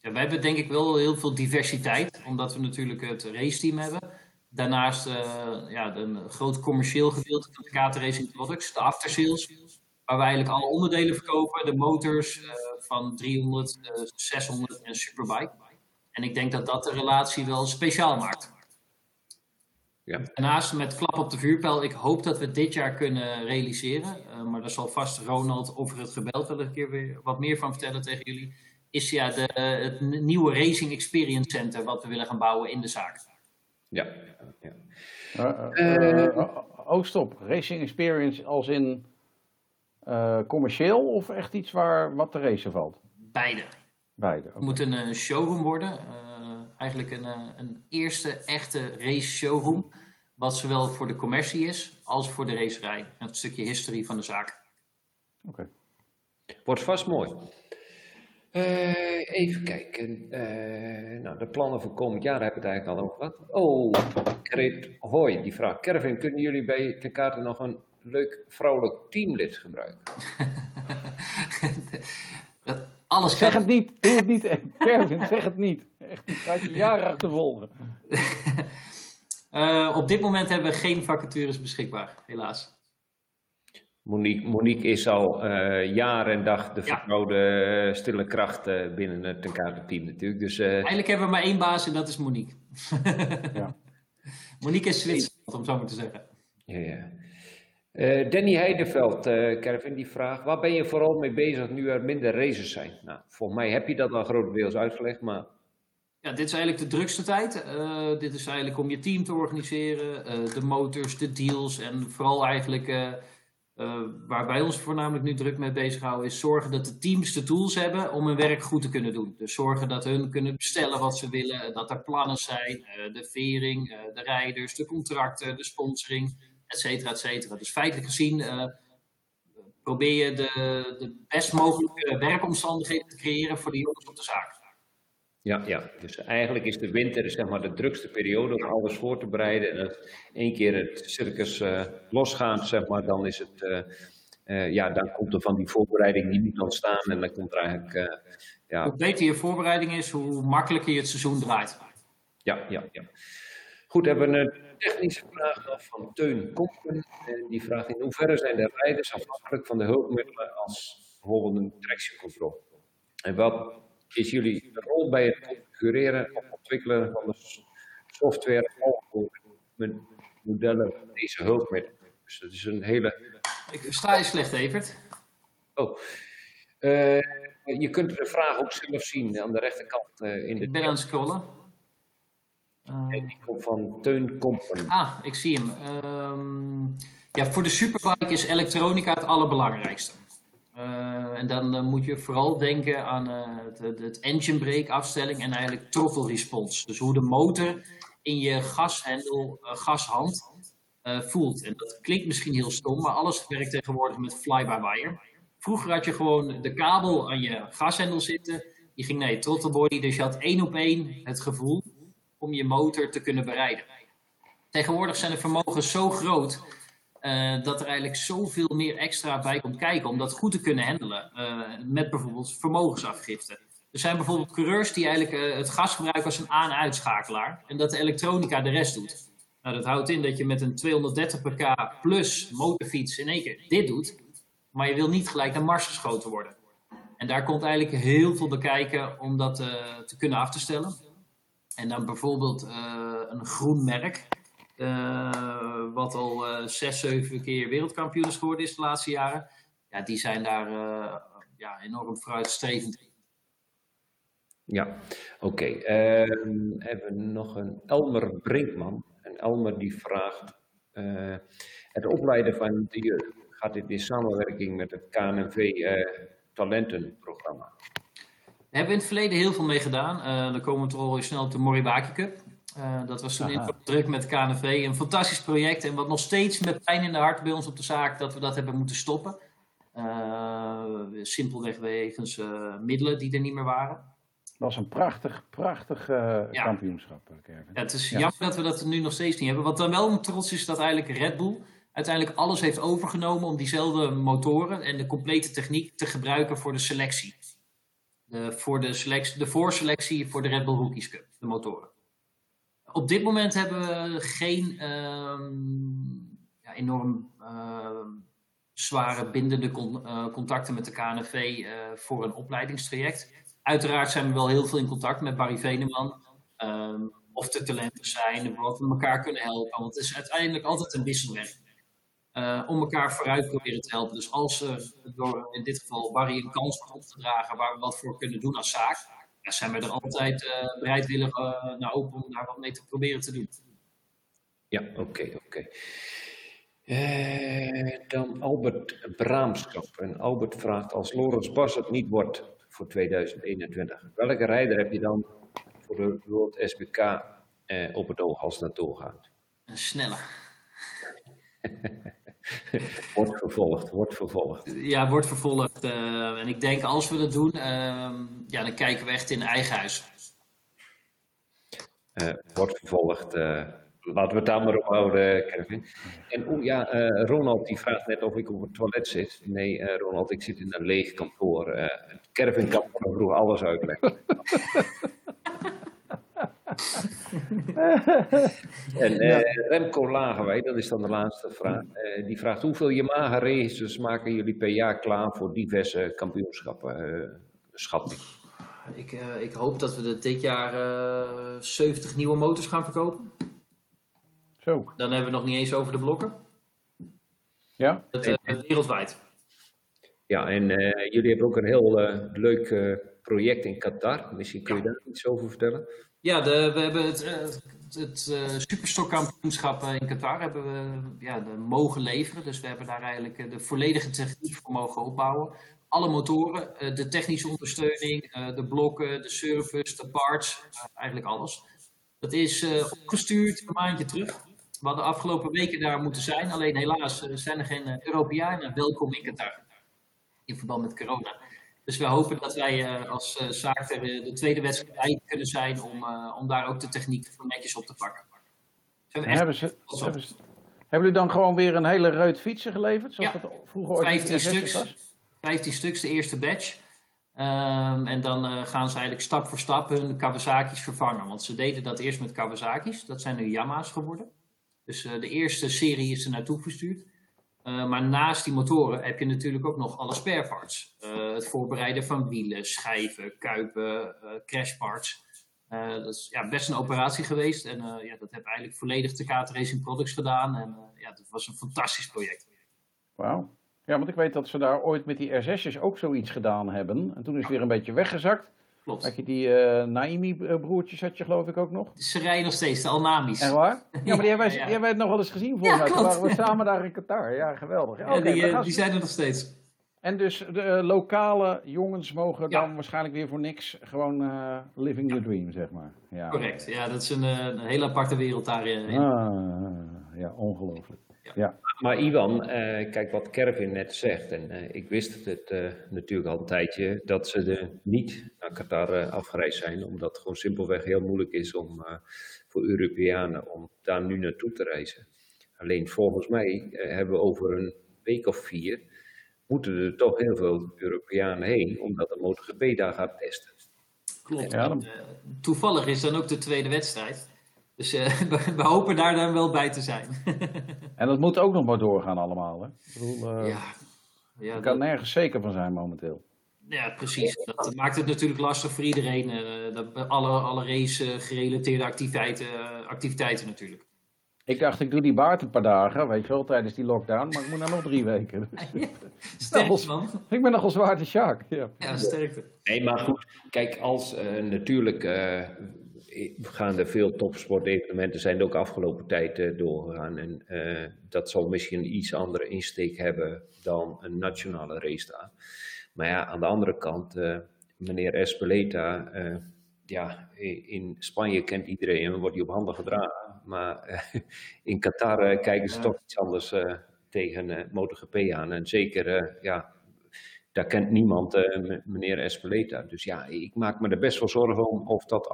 ja, wij hebben denk ik wel heel veel diversiteit, omdat we natuurlijk het raceteam hebben. Daarnaast eh, ja, een groot commercieel gedeelte van de KT Racing Products, de aftersales, waar wij eigenlijk alle onderdelen verkopen, de motors eh, van 300, eh, 600 en Superbike. En ik denk dat dat de relatie wel speciaal maakt. Ja. Daarnaast met klap op de vuurpijl, ik hoop dat we dit jaar kunnen realiseren. Eh, maar daar zal vast Ronald over het gebeld wel een keer weer wat meer van vertellen tegen jullie. Is ja de, het nieuwe Racing Experience Center wat we willen gaan bouwen in de zaak. Ja. Eh, eh, eh, oh, oh, stop. Racing Experience als in eh, commercieel of echt iets waar wat te racen valt? Beide. Beide. Het moet een eh, showroom worden. eh, eigenlijk een, eh, een eerste echte race showroom. Wat zowel voor de commercie is als voor de racerij. En het stukje historie van de zaak. Oké. Wordt vast mooi. Eh, even kijken. Eh, nou, de plannen voor komend jaar hebben we het eigenlijk al over gehad. Oh, Greet Hoi, die vraagt. Kervin, kunnen jullie bij de kaarten nog een leuk vrouwelijk teamlid gebruiken? Dat alles Zeg het niet. Doe het niet. Kervin, zeg het niet. Echt, ik ga je jaren achtervolgen. Eh, op dit moment hebben we geen vacatures beschikbaar, helaas. Monique, Monique is al eh jaar en dag de Ja. vertrouwde eh, stille kracht eh, binnen het tenkaartenteam natuurlijk. Dus eh, Eigenlijk hebben we maar één baas en dat is Monique. Ja. Monique is Zwitserland, om zo maar te zeggen. Ja, ja. Eh, Danny Heideveld, eh Kervin, die vraagt: waar ben je vooral mee bezig nu er minder races zijn? Nou, volgens mij heb je dat al grotendeels uitgelegd, maar Ja, dit is eigenlijk de drukste tijd. Eh, dit is eigenlijk om je team te organiseren, eh, de motors, de deals en vooral eigenlijk eh, eh, waar wij ons voornamelijk nu druk mee bezighouden is zorgen dat de teams de tools hebben om hun werk goed te kunnen doen. Dus zorgen dat hun kunnen bestellen wat ze willen, dat er plannen zijn, eh, de vering, eh, de rijders, de contracten, de sponsoring, et cetera, et cetera. Dus feitelijk gezien probeer je de, de best mogelijke werkomstandigheden te creëren voor de jongens op de zaak. Ja, ja, dus eigenlijk is de winter zeg maar, de drukste periode om alles voor te bereiden. En als één keer het circus eh, losgaat, zeg maar, dan is het, eh, eh, ja, dan komt er van die voorbereiding die moet ontstaan. En dan komt er eigenlijk, ja, Hoe beter je voorbereiding is, hoe makkelijker je het seizoen draait. ja, ja, ja. Goed, hebben we een technische vraag nog van Teun Kompen. En die vraagt in hoeverre zijn de rijders afhankelijk van de hulpmiddelen als bijvoorbeeld een traction control? En wat is jullie rol bij het configureren of ontwikkelen van de software modellen van deze hulpmiddelen? Dus dat is een hele. Ik sta je slecht, Evert. Oh. Eh, je kunt de vraag ook zelf zien aan de rechterkant eh, in de Ik ben aan het scrollen. Die komt van Teun Kompen. ah, ik zie hem. Ehm, ja, voor de Superbike is elektronica het allerbelangrijkste. Eh, en dan eh, moet je vooral denken aan eh, het, het- engine brake afstelling en eigenlijk throttle response. Dus hoe de motor in je gashendel, gashand voelt. En dat klinkt misschien heel stom, maar alles werkt tegenwoordig met fly-by-wire. Vroeger had je gewoon de kabel aan je gashendel zitten. Je ging naar je throttle body, dus je had één op één het gevoel om je motor te kunnen bereiden. Tegenwoordig zijn de vermogens zo groot eh, dat er eigenlijk zoveel meer extra bij komt kijken om dat goed te kunnen handelen. eh, met bijvoorbeeld vermogensafgifte. Er zijn bijvoorbeeld coureurs die eigenlijk eh, het gas gebruiken als een aan- en dat de elektronica de rest doet. Nou, dat houdt in dat je met een 230 pk plus motorfiets in één keer dit doet. Maar je wil niet gelijk naar Mars geschoten worden. En daar komt eigenlijk heel veel bij kijken om dat te kunnen af te stellen. En dan bijvoorbeeld een groen merk, uh, wat al uh, zes, zeven keer wereldkampioen is geworden is de laatste jaren. Ja, die zijn daar ja, enorm vooruitstrevend Ja, oké. Okay. Ehm, hebben we nog een Elmer Brinkman. En Elmer die vraagt, het opleiden van de jeugd, gaat dit in samenwerking met het KNV talentenprogramma? Daar hebben we in het verleden heel veel mee gedaan. Dan komen we toch al snel op de Moribaki Cup. Uh, dat was toen druk met KNV. Een fantastisch project. En wat nog steeds met pijn in de hart bij ons op de zaak dat we dat hebben moeten stoppen. Uh, simpelweg wegens middelen die er niet meer waren. Dat was een prachtig, prachtig ja. kampioenschap, Kevin. Ja, het is ja. jammer dat we dat nu nog steeds niet hebben. Wat dan wel trots is, dat eigenlijk Red Bull uiteindelijk alles heeft overgenomen om diezelfde motoren en de complete techniek te gebruiken voor de selectie de, voor de, selectie, de voorselectie voor de Red Bull Rookies Cup, de motoren. Op dit moment hebben we geen uh, ja, enorm uh, zware bindende uh, contacten met de KNV uh, voor een opleidingstraject. Uiteraard zijn we wel heel veel in contact met Barry Veneman. Ehm, of er talenten zijn, of we elkaar kunnen helpen. Want het is uiteindelijk altijd een wisselwerking uh, om elkaar vooruit proberen te helpen. Dus als er door in dit geval Barry een kans wordt op te dragen waar we wat voor kunnen doen als zaak, ja, zijn we er altijd uh, bereidwillig uh, naar open om daar wat mee te proberen te doen. Ja, oké, okay, oké. Okay. dan Albert Braamschap. En Albert vraagt, als Lorenz Bas het niet wordt voor 2021, welke rijder heb je dan voor de World SBK op het oog als het naartoe gaat? Een snelle. wordt vervolgd, wordt vervolgd. Ja, wordt vervolgd. Uh, en ik denk als we dat doen, uh, ja, dan kijken we echt in eigen huis. Uh, wordt vervolgd. Eh, laten we het daar maar op houden, Kevin. En oh ja, Ronald die vraagt net of ik op het toilet zit. Nee, Ronald, ik zit in een leeg kantoor. Kevin kan vroeg alles uitleggen. en uh, Remco Lagerwij, dat is dan de laatste vraag, uh, die vraagt hoeveel Yamaha races maken jullie per jaar klaar voor diverse kampioenschappen? Uh, schatting. Ik, ik hoop dat we dit jaar 70 nieuwe motors gaan verkopen. Zo. Dan hebben we nog niet eens over de blokken. Ja? Het, wereldwijd. Ja, en jullie hebben ook een heel leuk project in Qatar. Misschien kun je daar iets over vertellen? Ja, de, we hebben het, eh, het, uh, superstokkampioenschap eh, in Qatar hebben we ja, mogen leveren. Dus we hebben daar eigenlijk de volledige techniek voor mogen opbouwen. Alle motoren, de technische ondersteuning, de blokken, de service, de parts, eigenlijk alles. Dat is opgestuurd een maandje terug. We hadden afgelopen weken daar moeten zijn. Alleen helaas zijn er geen Europeanen welkom in Qatar. In verband met corona. Dus we hopen dat wij uh, als zaak er de tweede wedstrijd kunnen zijn om, om daar ook de techniek netjes op te pakken. Hebben, ze, hebben, ze, hebben jullie dan gewoon weer een hele reut fietsen geleverd? Zoals ja, dat vroeger ooit 15 stuks, was? 15 stuks, de eerste batch. Um, en dan gaan ze eigenlijk stap voor stap hun Kawasaki's vervangen. Want ze deden dat eerst met Kawasaki's. Dat zijn nu Yamaha's geworden. Dus de eerste serie is er naartoe verstuurd. Uh, maar naast die motoren heb je natuurlijk ook nog alle spare parts. Uh, het voorbereiden van wielen, schijven, kuipen, uh, crashparts. dat is ja, best een operatie geweest. En ja, dat heb eigenlijk volledig de KT Racing Products gedaan. En ja, dat was een fantastisch project. Wauw. Ja, want ik weet dat ze daar ooit met die R6'jes ook zoiets gedaan hebben. En toen is het weer een beetje weggezakt. Klopt. Had je die uh, Naimi-broertjes, had je geloof ik ook nog? Ze rijden nog steeds, de Alnamis. Echt waar? Ja, maar die hebben wij, ja, ja. Die nog wel eens gezien voor ja, waren we samen daar in Qatar. Ja, geweldig. Ja, okay, die, uh, die zijn er nog steeds. En dus de uh, lokale jongens mogen dan waarschijnlijk weer voor niks gewoon living the dream, zeg maar. Ja. Correct. Ja, dat is een, een hele aparte wereld daarin. Ah, ja, ongelooflijk. Ja. Maar Iwan, uh, kijk wat Kervin net zegt, en uh, ik wist het uh, natuurlijk al een tijdje, dat ze er niet naar Qatar afgereisd zijn, omdat het gewoon simpelweg heel moeilijk is om voor Europeanen om daar nu naartoe te reizen. Alleen volgens mij hebben we over een week of vier, moeten er toch heel veel Europeanen heen, omdat de MotoGP daar gaat testen. Klopt. Ja, dan... toevallig is dan ook de tweede wedstrijd. Dus uh, we hopen daar dan wel bij te zijn. en dat moet ook nog maar doorgaan allemaal. Hè? Ik bedoel, uh, ja. ja, je kan nergens zeker van zijn momenteel. Ja, precies. Dat maakt het natuurlijk lastig voor iedereen. Uh, dat, alle, alle race-gerelateerde activiteiten, uh, activiteiten natuurlijk. Ik dacht, ik doe die baard een paar dagen, weet je wel, tijdens die lockdown. Maar ik moet nou nog drie weken. Dus. Sterk, man. Ik ben nogal zwaar de Sjaak. Ja. ja, sterkte. Nee, maar goed. Kijk, als uh, natuurlijk gaan er veel topsportevenementen zijn er ook afgelopen tijd uh, doorgegaan. En uh, dat zal misschien een iets andere insteek hebben dan een nationale race daar. Maar ja, aan de andere kant, uh, meneer Espeleta, ja, in Spanje kent iedereen en wordt hij op handen gedragen. Maar in Qatar kijken ze ja. toch iets anders tegen MotoGP aan. En zeker, ja, daar kent niemand uh, meneer Espeleta. Dus ja, ik maak me er best wel zorgen om of dat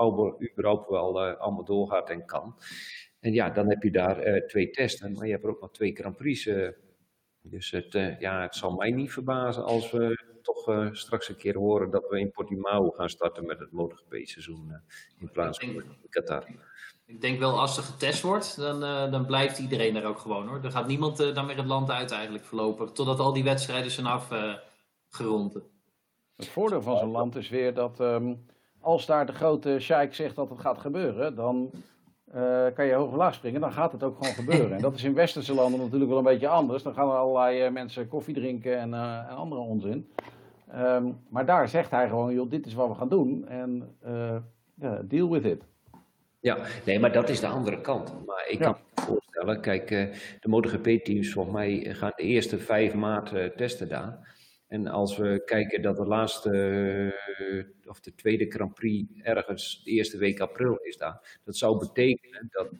überhaupt wel uh, allemaal doorgaat en kan. En ja, dan heb je daar uh, twee testen, maar je hebt er ook nog twee Grand Prix. dus het, ja, het zal mij niet verbazen als we toch straks een keer horen dat we in Portimao gaan starten met het MotoGP-seizoen in plaats van in Qatar. Ik denk wel als er getest wordt, dan, dan blijft iedereen er ook gewoon hoor. Er gaat niemand dan meer het land uit eigenlijk verlopen, totdat al die wedstrijden zijn af Het voordeel van zo'n land is weer dat um, als daar de grote sheik zegt dat het gaat gebeuren, dan uh, kan je hoog laag springen, dan gaat het ook gewoon gebeuren. En dat is in westerse landen natuurlijk wel een beetje anders. Dan gaan er allerlei uh, mensen koffie drinken en, uh, en andere onzin. Um, maar daar zegt hij gewoon, joh, dit is wat we gaan doen en yeah, deal with it. Ja, nee, maar dat is de andere kant. Maar ik kan me voorstellen, kijk, de MotoGP-teams volgens mij gaan de eerste vijf maart testen daar. En als we kijken dat de laatste, of de tweede Grand Prix ergens de eerste week april is daar. Dat zou betekenen dat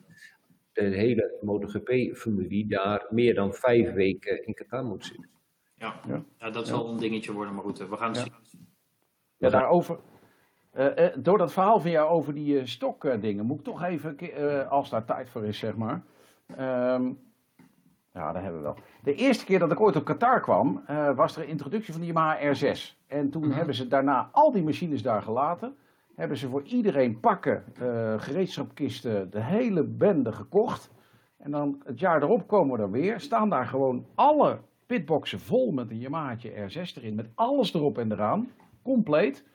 de hele MotoGP-familie daar meer dan vijf weken in Qatar moet zitten. Ja, ja. ja dat zal ja. een dingetje worden, maar goed, we gaan het ja. zien. Ja, daarover. Uh, uh, door dat verhaal van jou over die uh, stokdingen, moet ik toch even, als daar tijd voor is, zeg maar. Um, ja, dat hebben we wel. De eerste keer dat ik ooit op Qatar kwam, uh, was er een introductie van de Yamaha R6. En toen mm-hmm. hebben ze daarna al die machines daar gelaten. Hebben ze voor iedereen pakken, uh, gereedschapkisten, de hele bende gekocht. En dan het jaar erop komen we er weer. Staan daar gewoon alle pitboxen vol met een Yamaha R6 erin. Met alles erop en eraan. Compleet.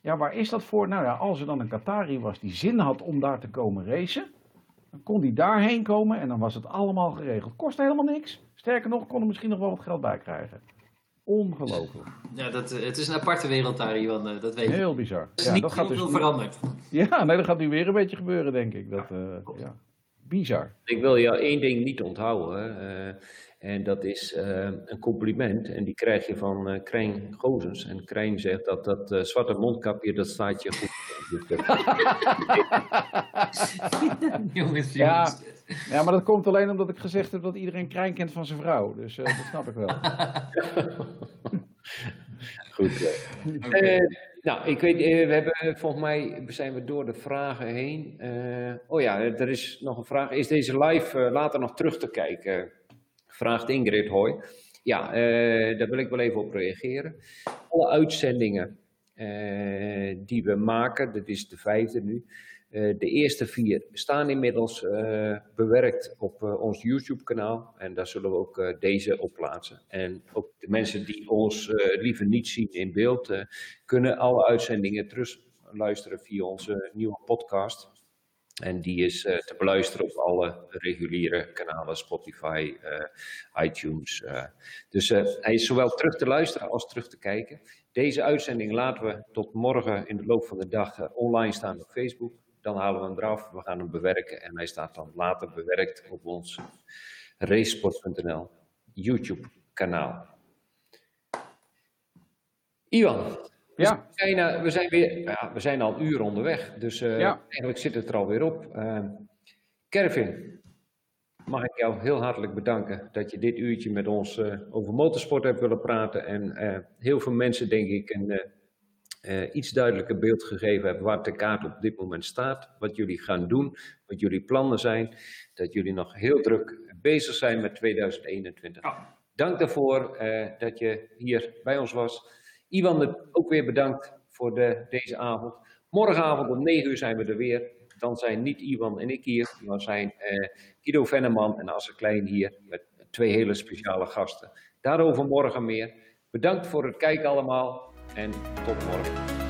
Ja, waar is dat voor? Nou ja, als er dan een Qatari was die zin had om daar te komen racen dan kon hij daarheen komen en dan was het allemaal geregeld. Kost helemaal niks. Sterker nog, kon er misschien nog wel wat geld bij krijgen. Ongelooflijk. Ja, dat, het is een aparte wereld daar, Ivan. Eh, dat weet je. Heel bizar. Het is ja, niet dat gaat dus veranderd. Ja, nee, dat gaat nu weer een beetje gebeuren, denk ik. Dat, uh, ja. Bizar. Ik wil jou één ding niet onthouden. Uh, en dat is uh, een compliment. En die krijg je van uh, Krijn Gozens. En Krijn zegt dat dat uh, zwarte mondkapje, dat staat je goed. jongens, ja, ja, maar dat komt alleen omdat ik gezegd heb dat iedereen Krijn kent van zijn vrouw. Dus dat snap ik wel. goed. Okay. nou, ik weet, we hebben volgens mij zijn we door de vragen heen. oh ja, er is nog een vraag. Is deze live later nog terug te kijken? vraagt Ingrid Hoy. Ja, uh, daar wil ik wel even op reageren. Alle uitzendingen die we maken, dat is de vijfde nu. Uh, de eerste vier staan inmiddels bewerkt op ons YouTube-kanaal. En daar zullen we ook deze op plaatsen. En ook de mensen die ons liever niet zien in beeld, kunnen alle uitzendingen terug luisteren via onze nieuwe podcast. En die is te beluisteren op alle reguliere kanalen, Spotify, iTunes. Dus hij is zowel terug te luisteren als terug te kijken. Deze uitzending laten we tot morgen in de loop van de dag online staan op Facebook. Dan halen we hem eraf, we gaan hem bewerken en hij staat dan later bewerkt op ons racesport.nl YouTube kanaal. Iwan, ja. We zijn, uh, we zijn, weer, ja, we zijn al een uur onderweg, dus uh, ja. eigenlijk zit het er alweer op. Uh, Kervin, mag ik jou heel hartelijk bedanken dat je dit uurtje met ons over motorsport hebt willen praten. En heel veel mensen, denk ik, een iets duidelijker beeld gegeven hebben waar de kaart op dit moment staat. Wat jullie gaan doen, wat jullie plannen zijn. Dat jullie nog heel druk bezig zijn met 2021. Ja. Dank daarvoor dat je hier bij ons was. Iwan, ook weer bedankt voor de, deze avond. Morgenavond om 9 uur zijn we er weer. Dan zijn niet Iwan en ik hier, maar zijn Guido Venneman en Asse Klein hier met twee hele speciale gasten. Daarover morgen meer. Bedankt voor het kijken allemaal. en tot morgen.